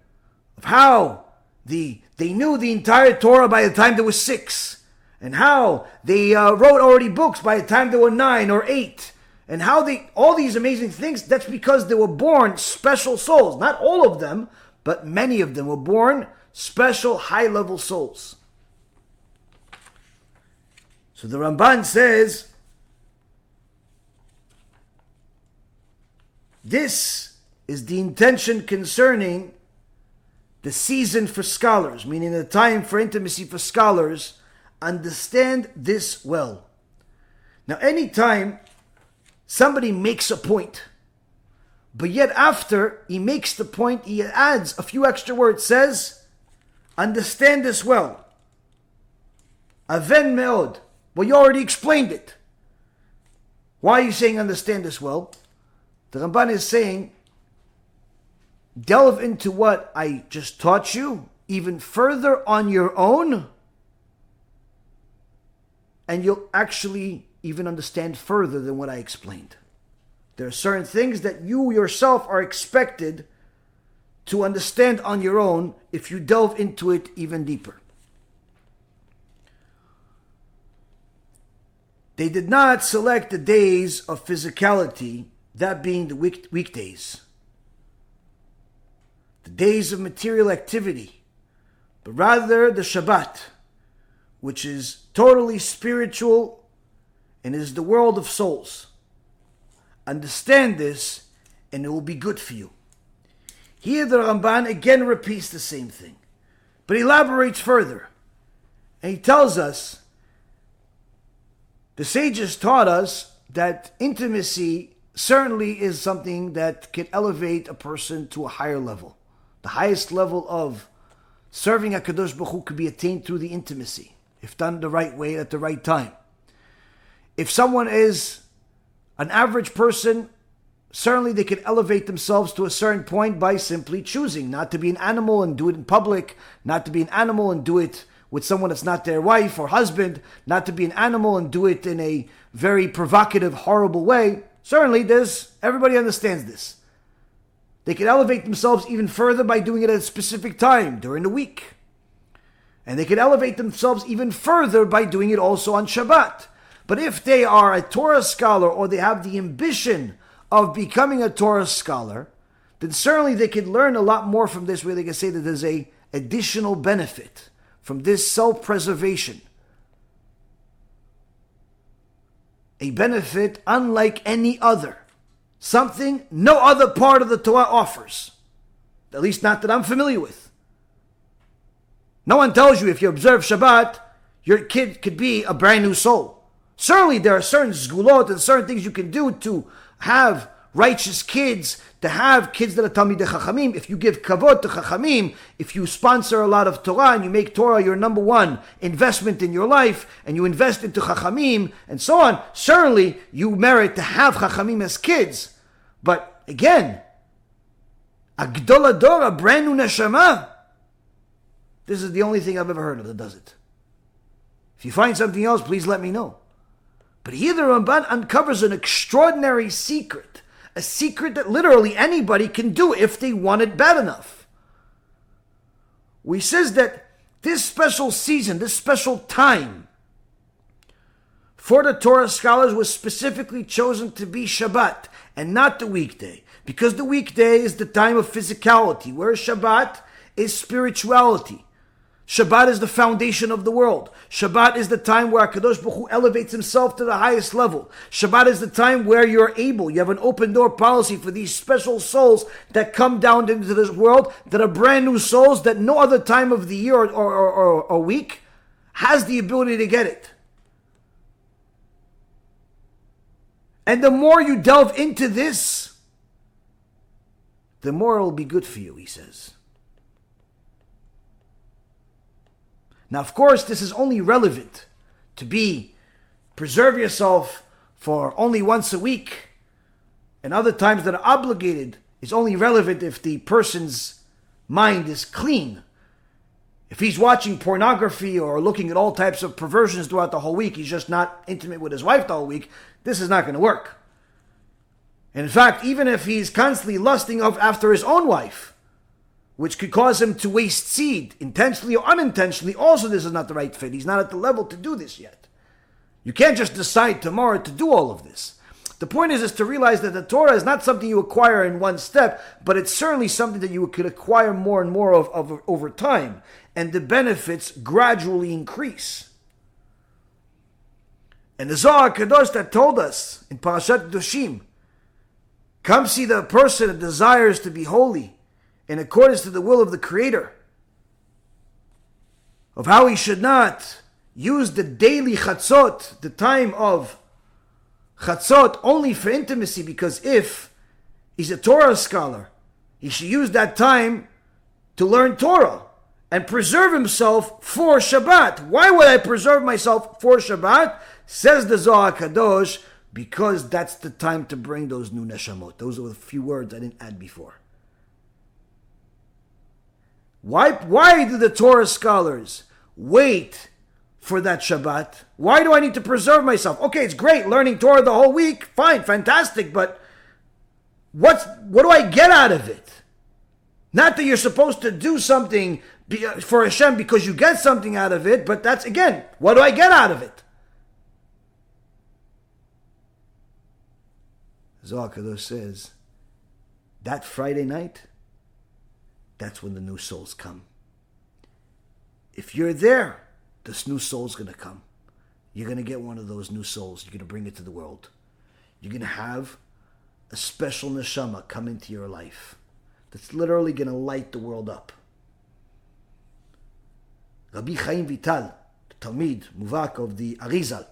S1: of how the, they knew the entire Torah by the time they were six, and how they uh, wrote already books by the time they were nine or eight, and how they, all these amazing things, that's because they were born special souls. Not all of them, but many of them were born special high level souls. So the Ramban says, this is the intention concerning the season for scholars, meaning the time for intimacy for scholars. Understand this well. Now, anytime somebody makes a point, but yet after he makes the point, he adds a few extra words, says, Understand this well. Aven meod. Well, you already explained it. Why are you saying understand this well? The Ramban is saying delve into what I just taught you even further on your own, and you'll actually even understand further than what I explained. There are certain things that you yourself are expected to understand on your own if you delve into it even deeper. They did not select the days of physicality, that being the week- weekdays the days of material activity, but rather the Shabbat, which is totally spiritual and is the world of souls. Understand this, and it will be good for you. Here, the Ramban again repeats the same thing, but elaborates further. And he tells us the sages taught us that intimacy certainly is something that can elevate a person to a higher level. The highest level of serving HaKadosh Baruch Hu could be attained through the intimacy, if done the right way at the right time. If someone is an average person, certainly they can elevate themselves to a certain point by simply choosing not to be an animal and do it in public, not to be an animal and do it with someone that's not their wife or husband, not to be an animal and do it in a very provocative, horrible way. Certainly, there's everybody understands this. They can elevate themselves even further by doing it at a specific time during the week. And they can elevate themselves even further by doing it also on Shabbat. But if they are a Torah scholar or they have the ambition of becoming a Torah scholar, then certainly they can learn a lot more from this where they can say that there's a additional benefit from this self-preservation. A benefit unlike any other something no other part of the Torah offers, at least not that I'm familiar with. No one tells you if you observe Shabbat, your kid could be a brand new soul. Certainly, there are certain zgulot and certain things you can do to have righteous kids, to have kids that are Talmidei Chachamim. If you give kavod to Chachamim, if you sponsor a lot of Torah and you make Torah your number one investment in your life, and you invest into Chachamim and so on, certainly you merit to have Chachamim as kids. But again, a Gadol HaDor, a brand new neshama, this is the only thing I've ever heard of that does it. If you find something else, please let me know. But here the Ramban uncovers an extraordinary secret, a secret that literally anybody can do if they want it bad enough. We says that this special season, this special time for the Torah scholars was specifically chosen to be Shabbat and not the weekday, because the weekday is the time of physicality, whereas Shabbat is spirituality. Shabbat is the foundation of the world. Shabbat is the time where Kadosh Baruch Hu elevates himself to the highest level. Shabbat is the time where you're able, you have an open door policy for these special souls that come down into this world that are brand new souls that no other time of the year or, or, or, or week has the ability to get it. And the more you delve into this, the more it will be good for you, he says. Now, of course, this is only relevant to be preserve yourself for only once a week, and other times that are obligated is only relevant if the person's mind is clean. If he's watching pornography or looking at all types of perversions throughout the whole week, he's just not intimate with his wife the whole week, this is not going to work. And in fact, even if he's constantly lusting after his own wife, which could cause him to waste seed, intentionally or unintentionally, also this is not the right fit. He's not at the level to do this yet. You can't just decide tomorrow to do all of this. The point is, is to realize that the Torah is not something you acquire in one step, but it's certainly something that you could acquire more and more of, of over time, and the benefits gradually increase. And the Zohar Kadosh that told us in Parashat Kedoshim, come see the person that desires to be holy in accordance to the will of the Creator, of how he should not use the daily chatzot, the time of chatzot, only for intimacy, because if he's a Torah scholar, he should use that time to learn Torah and preserve himself for Shabbat. Why would I preserve myself for Shabbat? Says the Zohar Kadosh, because that's the time to bring those new neshamot. Those are the few words I didn't add before. Why, why do the Torah scholars wait for that Shabbat? Why do I need to preserve myself? Okay, it's great learning Torah the whole week. Fine, fantastic, but what's what do I get out of it? Not that you're supposed to do something for Hashem because you get something out of it, but that's again, what do I get out of it? Zohar says that Friday night that's when the new souls come. If you're there, this new soul's going to come. You're going to get one of those new souls. You're going to bring it to the world. You're going to have a special neshama come into your life that's literally going to light the world up. Rabbi Chaim Vital, the Talmid, Muvhak of the Arizal,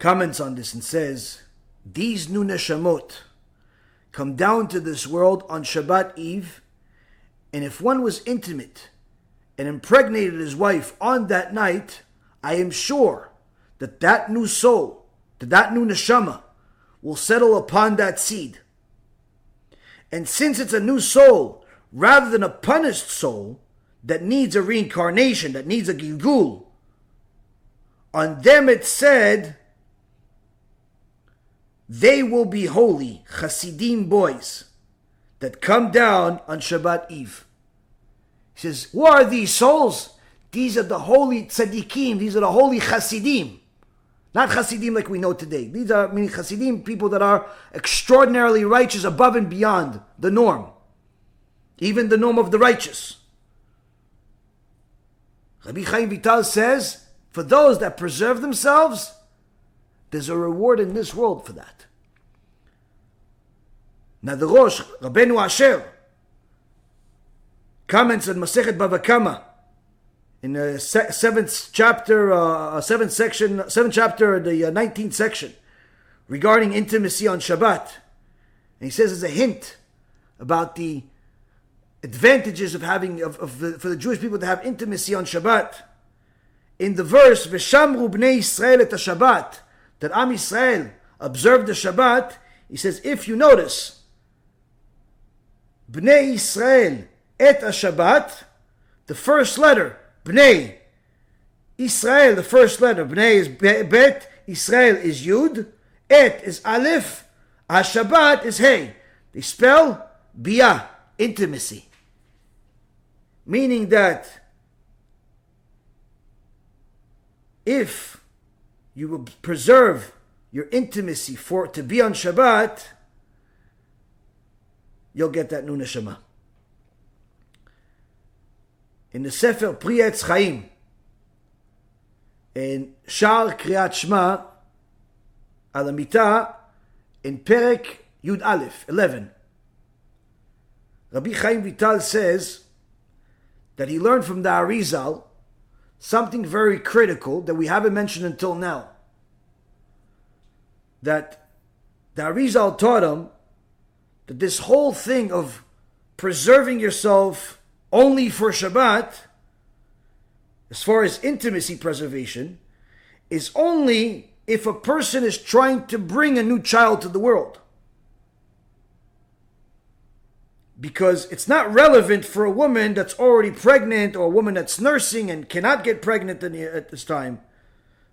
S1: comments on this and says, These new neshamot, come down to this world on Shabbat Eve, and if one was intimate and impregnated his wife on that night, I am sure that that new soul, that that new neshama, will settle upon that seed. And since it's a new soul, rather than a punished soul that needs a reincarnation, that needs a gilgul, on them it said they will be holy, Hasidim boys, that come down on Shabbat Eve. He says, Who are these souls? These are the holy tzaddikim, these are the holy Hasidim. Not Hasidim like we know today. These are meaning Hasidim, people that are extraordinarily righteous above and beyond the norm. Even the norm of the righteous. Rabbi Chaim Vital says, for those that preserve themselves, there's a reward in this world for that. Now the Rosh, Rabbeinu Asher, comments on Masechet Bava Kama in the seventh chapter, uh, seventh section, seventh chapter, the uh, nineteenth section, regarding intimacy on Shabbat. And he says as a hint about the advantages of having of, of the, for the Jewish people to have intimacy on Shabbat. In the verse "V'shamru bnei Israel et Shabbat," that Am Israel observed the Shabbat, he says, if you notice, bnei Israel et Shabbat, the first letter Bnei. Israel, the first letter. Bnei is Bet, Israel is Yud, Et is Aleph, Hashabbat is Hey. They spell Bia, intimacy. Meaning that if you will preserve your intimacy for to be on Shabbat, you'll get that new neshama. In the Sefer Pri Etz Chaim, in Shar Kriyat Shema, al HaMita, in Perek Yud Aleph 11, Rabbi Chaim Vital says that he learned from the Arizal something very critical that we haven't mentioned until now. That the Arizal taught him that this whole thing of preserving yourself only for Shabbat, as far as intimacy preservation, is only if a person is trying to bring a new child to the world. Because it's not relevant for a woman that's already pregnant or a woman that's nursing and cannot get pregnant at this time.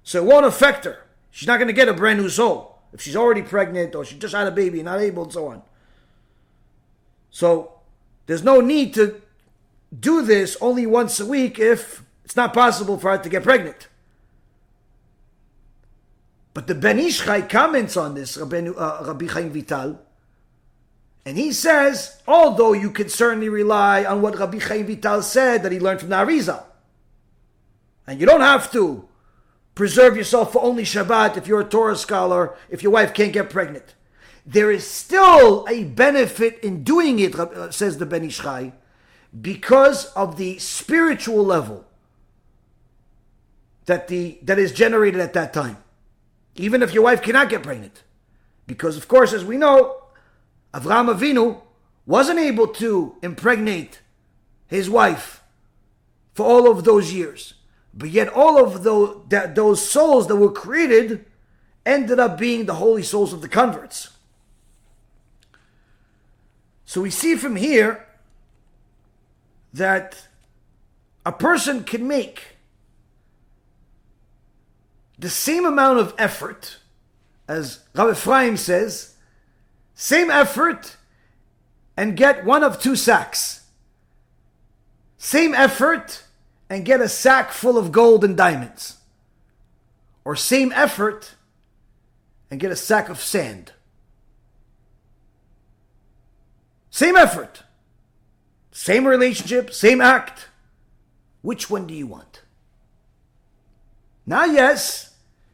S1: So it won't affect her. She's not going to get a brand new soul if she's already pregnant or she just had a baby, not able, and so on. So there's no need to do this only once a week if it's not possible for her to get pregnant. But the Ben Ish Chai comments on this, Rabbi, uh, Rabbi Chaim Vital, and he says, although you can certainly rely on what Rabbi Chaim Vital said that he learned from the Arizal, and you don't have to preserve yourself for only Shabbat if you're a Torah scholar, if your wife can't get pregnant. There is still a benefit in doing it, uh, says the Ben Ish Chai, because of the spiritual level that the that is generated at that time. Even if your wife cannot get pregnant. Because of course as we know Avraham Avinu wasn't able to impregnate his wife for all of those years. But yet all of those that, those souls that were created ended up being the holy souls of the converts. So we see from here that a person can make the same amount of effort, as Rav Ephraim says, same effort, and get one of two sacks. Same effort, and get a sack full of gold and diamonds. Or same effort, and get a sack of sand. Same effort. Same relationship, same act. Which one do you want? Now, yes,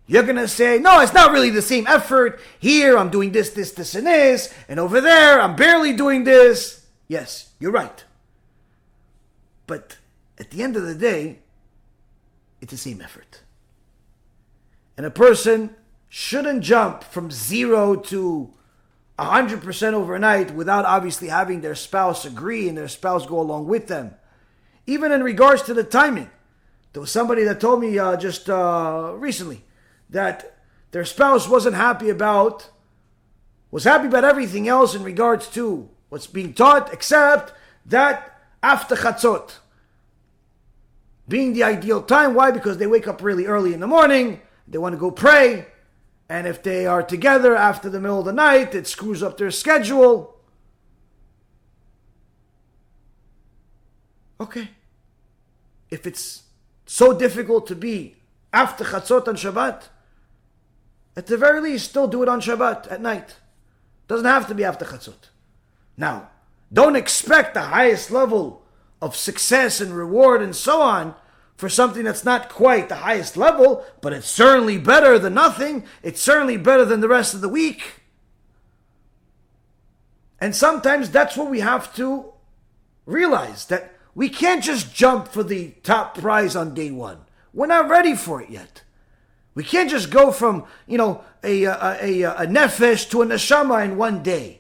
S1: you're going to say, no, it's not really the same effort. Here, I'm doing this, this, this, and this. And over there, I'm barely doing this. Yes, you're right. But at the end of the day, it's the same effort. And a person shouldn't jump from zero to 100% overnight without obviously having their spouse agree and their spouse go along with them. Even in regards to the timing. There was somebody that told me uh, just uh, recently that their spouse wasn't happy about, was happy about everything else in regards to what's being taught, except that after chatzot being the ideal time. Why? Because they wake up really early in the morning, they want to go pray, and if they are together after the middle of the night, it screws up their schedule. Okay. If it's so difficult to be after Chatzot on Shabbat, at the very least, still do it on Shabbat at night. Doesn't have to be after Chatzot. Now, don't expect the highest level of success and reward and so on for something that's not quite the highest level, but it's certainly better than nothing. It's certainly better than the rest of the week. And sometimes that's what we have to realize that We can't just jump for the top prize on day one. We're not ready for it yet. We can't just go from, you know, a, a, a, a nefesh to a neshama in one day.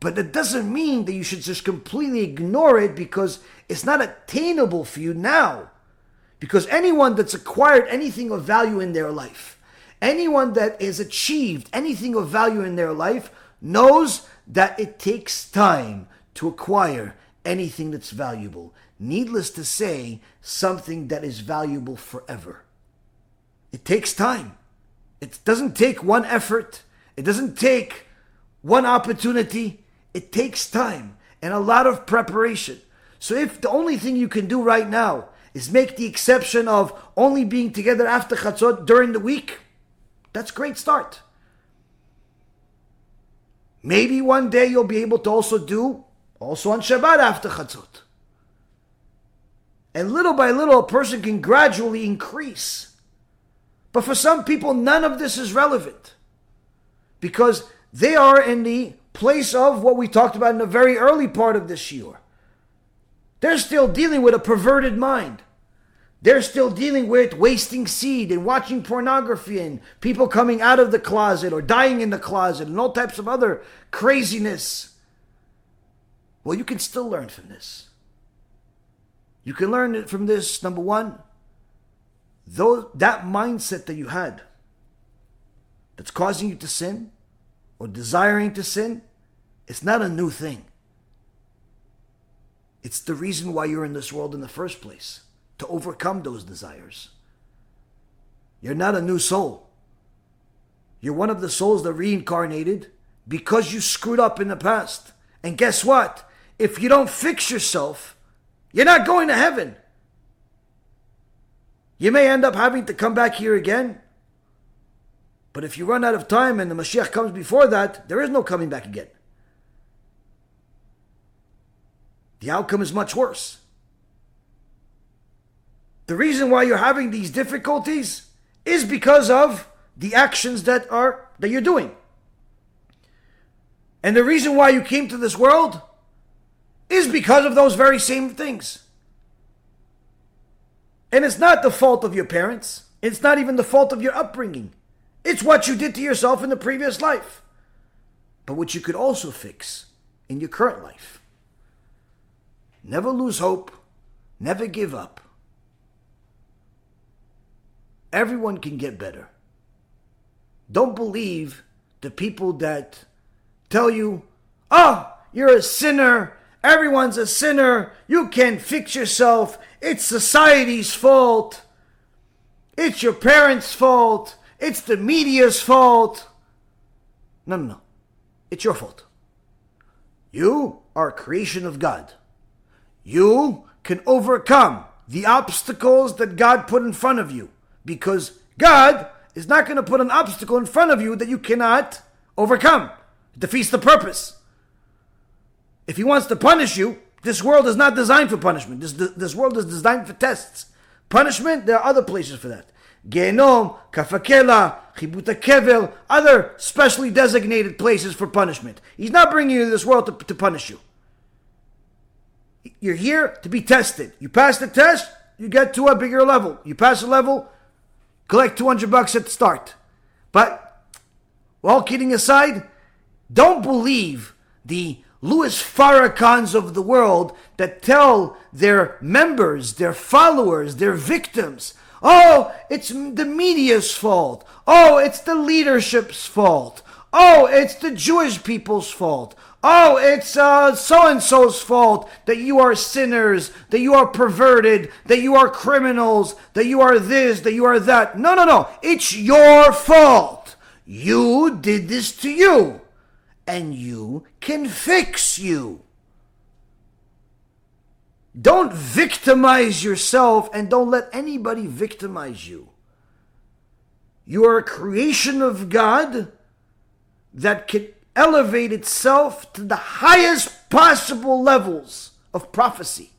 S1: But that doesn't mean that you should just completely ignore it because it's not attainable for you now. Because anyone that's acquired anything of value in their life, anyone that has achieved anything of value in their life, knows that it takes time to acquire anything that's valuable. Needless to say, something that is valuable forever. It takes time. It doesn't take one effort, it doesn't take one opportunity. It takes time and a lot of preparation. So if the only thing you can do right now is make the exception of only being together after Chatzot during the week, that's great start. Maybe one day you'll be able to also do also on Shabbat after Chatzot. And little by little, a person can gradually increase. But for some people, none of this is relevant because they are in the place of what we talked about in the very early part of this year. They're still dealing with a perverted mind. They're still dealing with wasting seed and watching pornography and people coming out of the closet or dying in the closet and all types of other craziness. Well, you can still learn from this. You can learn from this, number one, though that mindset that you had that's causing you to sin or desiring to sin, it's not a new thing. It's the reason why you're in this world in the first place to overcome those desires. You're not a new soul. You're one of the souls that reincarnated because you screwed up in the past. And guess what? If you don't fix yourself, you're not going to heaven. You may end up having to come back here again. But if you run out of time and the Mashiach comes before that, there is no coming back again. The outcome is much worse. The reason why you're having these difficulties is because of the actions that are that you're doing. And the reason why you came to this world is because of those very same things. And it's not the fault of your parents. It's not even the fault of your upbringing. It's what you did to yourself in the previous life. But what you could also fix in your current life. Never lose hope. Never give up. Everyone can get better. Don't believe the people that tell you, oh, you're a sinner. Everyone's a sinner. You can't fix yourself. It's society's fault. It's your parents' fault. It's the media's fault. No, no, no. It's your fault. You are a creation of God. You can overcome the obstacles that God put in front of you because God is not going to put an obstacle in front of you that you cannot overcome. It defeats the purpose. If He wants to punish you, this world is not designed for punishment. This, this world is designed for tests. Punishment, there are other places for that. Genom, Kafakela, Chibut HaKever, other specially designated places for punishment. He's not bringing you to this world to, to punish you. You're here to be tested. You pass the test, you get to a bigger level. You pass a level, collect 200 bucks at the start. But, all kidding aside, don't believe the Louis Farrakhan's of the world that tell their members, their followers, their victims, oh, it's the media's fault. Oh, it's the leadership's fault. Oh, it's the Jewish people's fault. Oh, it's uh, so and so's fault that you are sinners, that you are perverted, that you are criminals, that you are this, that you are that. No, no, no. It's your fault. You did this to you, and you can fix you. Don't victimize yourself and don't let anybody victimize you. You are a creation of God that can elevate itself to the highest possible levels of prophecy.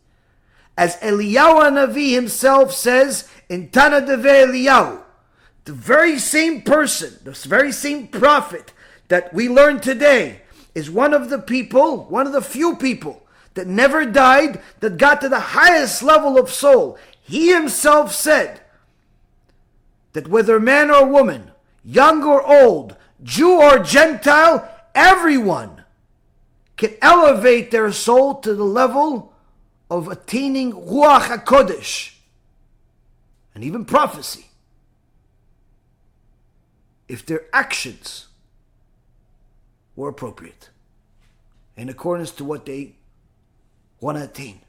S1: As Eliyahu Navi himself says in Tana Deve Eliyahu, the very same person, the very same prophet that we learn today is one of the people, one of the few people that never died, that got to the highest level of soul. He himself said that whether man or woman, young or old, Jew or Gentile, everyone can elevate their soul to the level of attaining Ruach HaKodesh and even prophecy if their actions were appropriate in accordance to what they want to attain.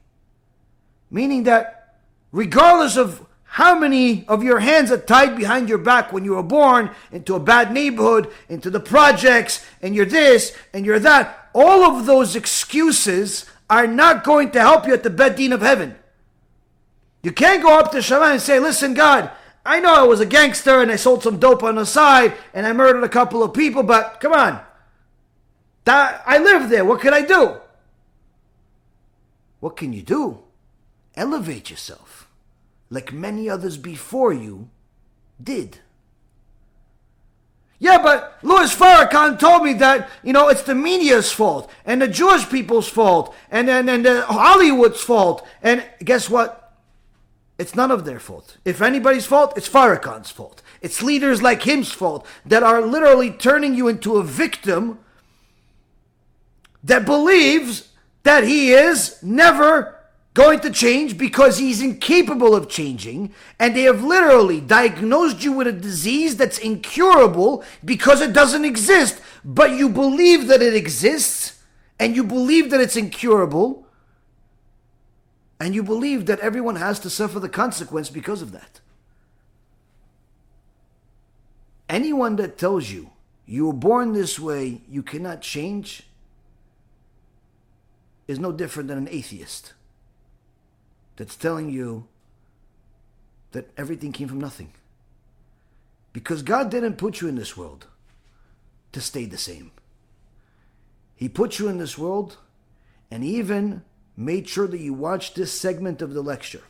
S1: Meaning that regardless of how many of your hands are tied behind your back when you were born into a bad neighborhood, into the projects, and you're this and you're that, all of those excuses are not going to help you at the Beit Din of heaven. You can't go up to Shaman and say, Listen, God, I know I was a gangster and I sold some dope on the side and I murdered a couple of people, but come on. That, I live there. What can I do? What can you do? Elevate yourself like many others before you did. Yeah, but Louis Farrakhan told me that, you know, it's the media's fault and the Jewish people's fault and, and, and Hollywood's fault. And guess what? It's none of their fault. If anybody's fault, it's Farrakhan's fault. It's leaders like him's fault that are literally turning you into a victim that believes that he is never going to change because he's incapable of changing. And they have literally diagnosed you with a disease that's incurable because it doesn't exist. But you believe that it exists and you believe that it's incurable and you believe that everyone has to suffer the consequence because of that. Anyone that tells you you were born this way, you cannot change, is no different than an atheist that's telling you that everything came from nothing. Because God didn't put you in this world to stay the same. He put you in this world and even made sure that you watch this segment of the lecture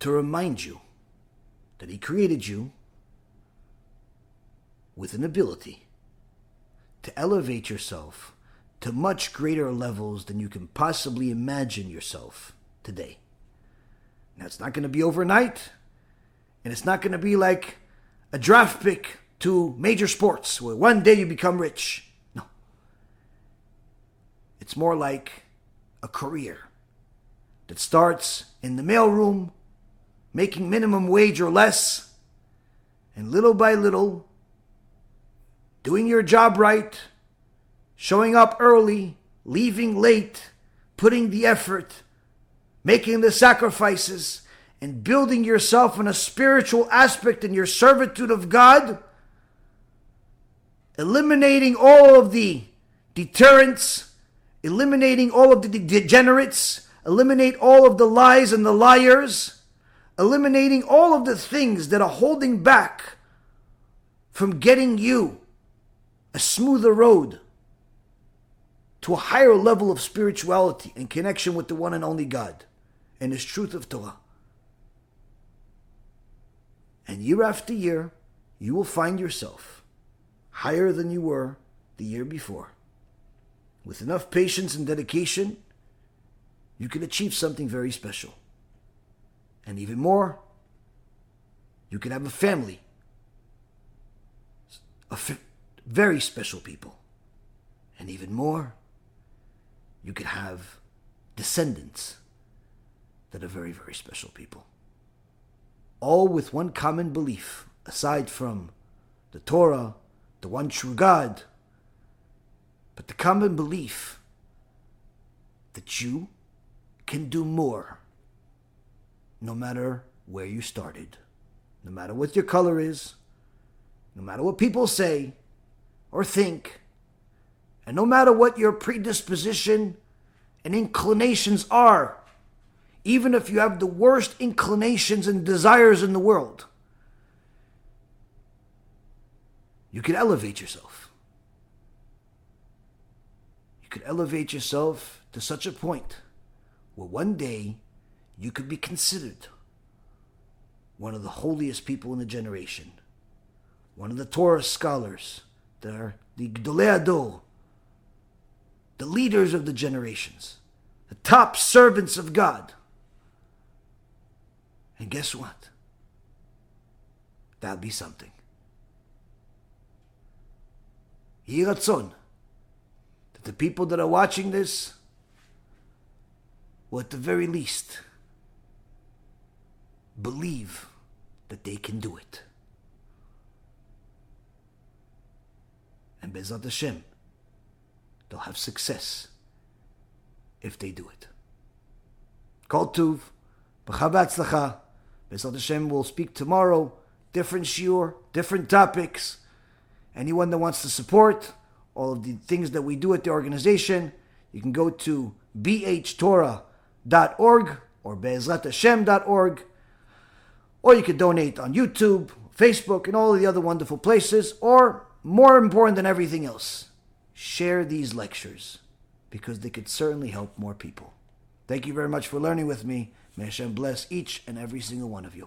S1: to remind you that He created you with an ability to elevate yourself to much greater levels than you can possibly imagine yourself today. Now, it's not going to be overnight, and it's not going to be like a draft pick to major sports where one day you become rich. No. It's more like a career that starts in the mailroom, making minimum wage or less, and little by little, doing your job right, showing up early, leaving late, putting the effort, making the sacrifices, and building yourself in a spiritual aspect in your servitude of God, eliminating all of the deterrents eliminating all of the degenerates, eliminate all of the lies and the liars, eliminating all of the things that are holding back from getting you a smoother road to a higher level of spirituality and connection with the one and only God and His truth of Torah. And year after year, you will find yourself higher than you were the year before with enough patience and dedication, you can achieve something very special. And even more, you can have a family of very special people. And even more, you could have descendants that are very, very special people. All with one common belief, aside from the Torah, the one true God, but the common belief that you can do more no matter where you started, no matter what your color is, no matter what people say or think, and no matter what your predisposition and inclinations are, even if you have the worst inclinations and desires in the world, you could elevate yourself. You could elevate yourself to such a point where one day you could be considered one of the holiest people in the generation, one of the Torah scholars, that are the Gedolei HaDor, the leaders of the generations, the top servants of God. And guess what? That'll be something. Yehi Ratzon, that the people that are watching this will at the very least believe that they can do it. And Be'ezrat Hashem, they'll have success if they do it. Kol Tuv, B'chav Be'ezrat Hashem will speak tomorrow, different shiur, different topics. Anyone that wants to support all of the things that we do at the organization, you can go to bhtorah.org or be'ezrathashem.org, or you could donate on YouTube, Facebook, and all of the other wonderful places, or more important than everything else, share these lectures because they could certainly help more people. Thank you very much for learning with me. May Hashem bless each and every single one of you.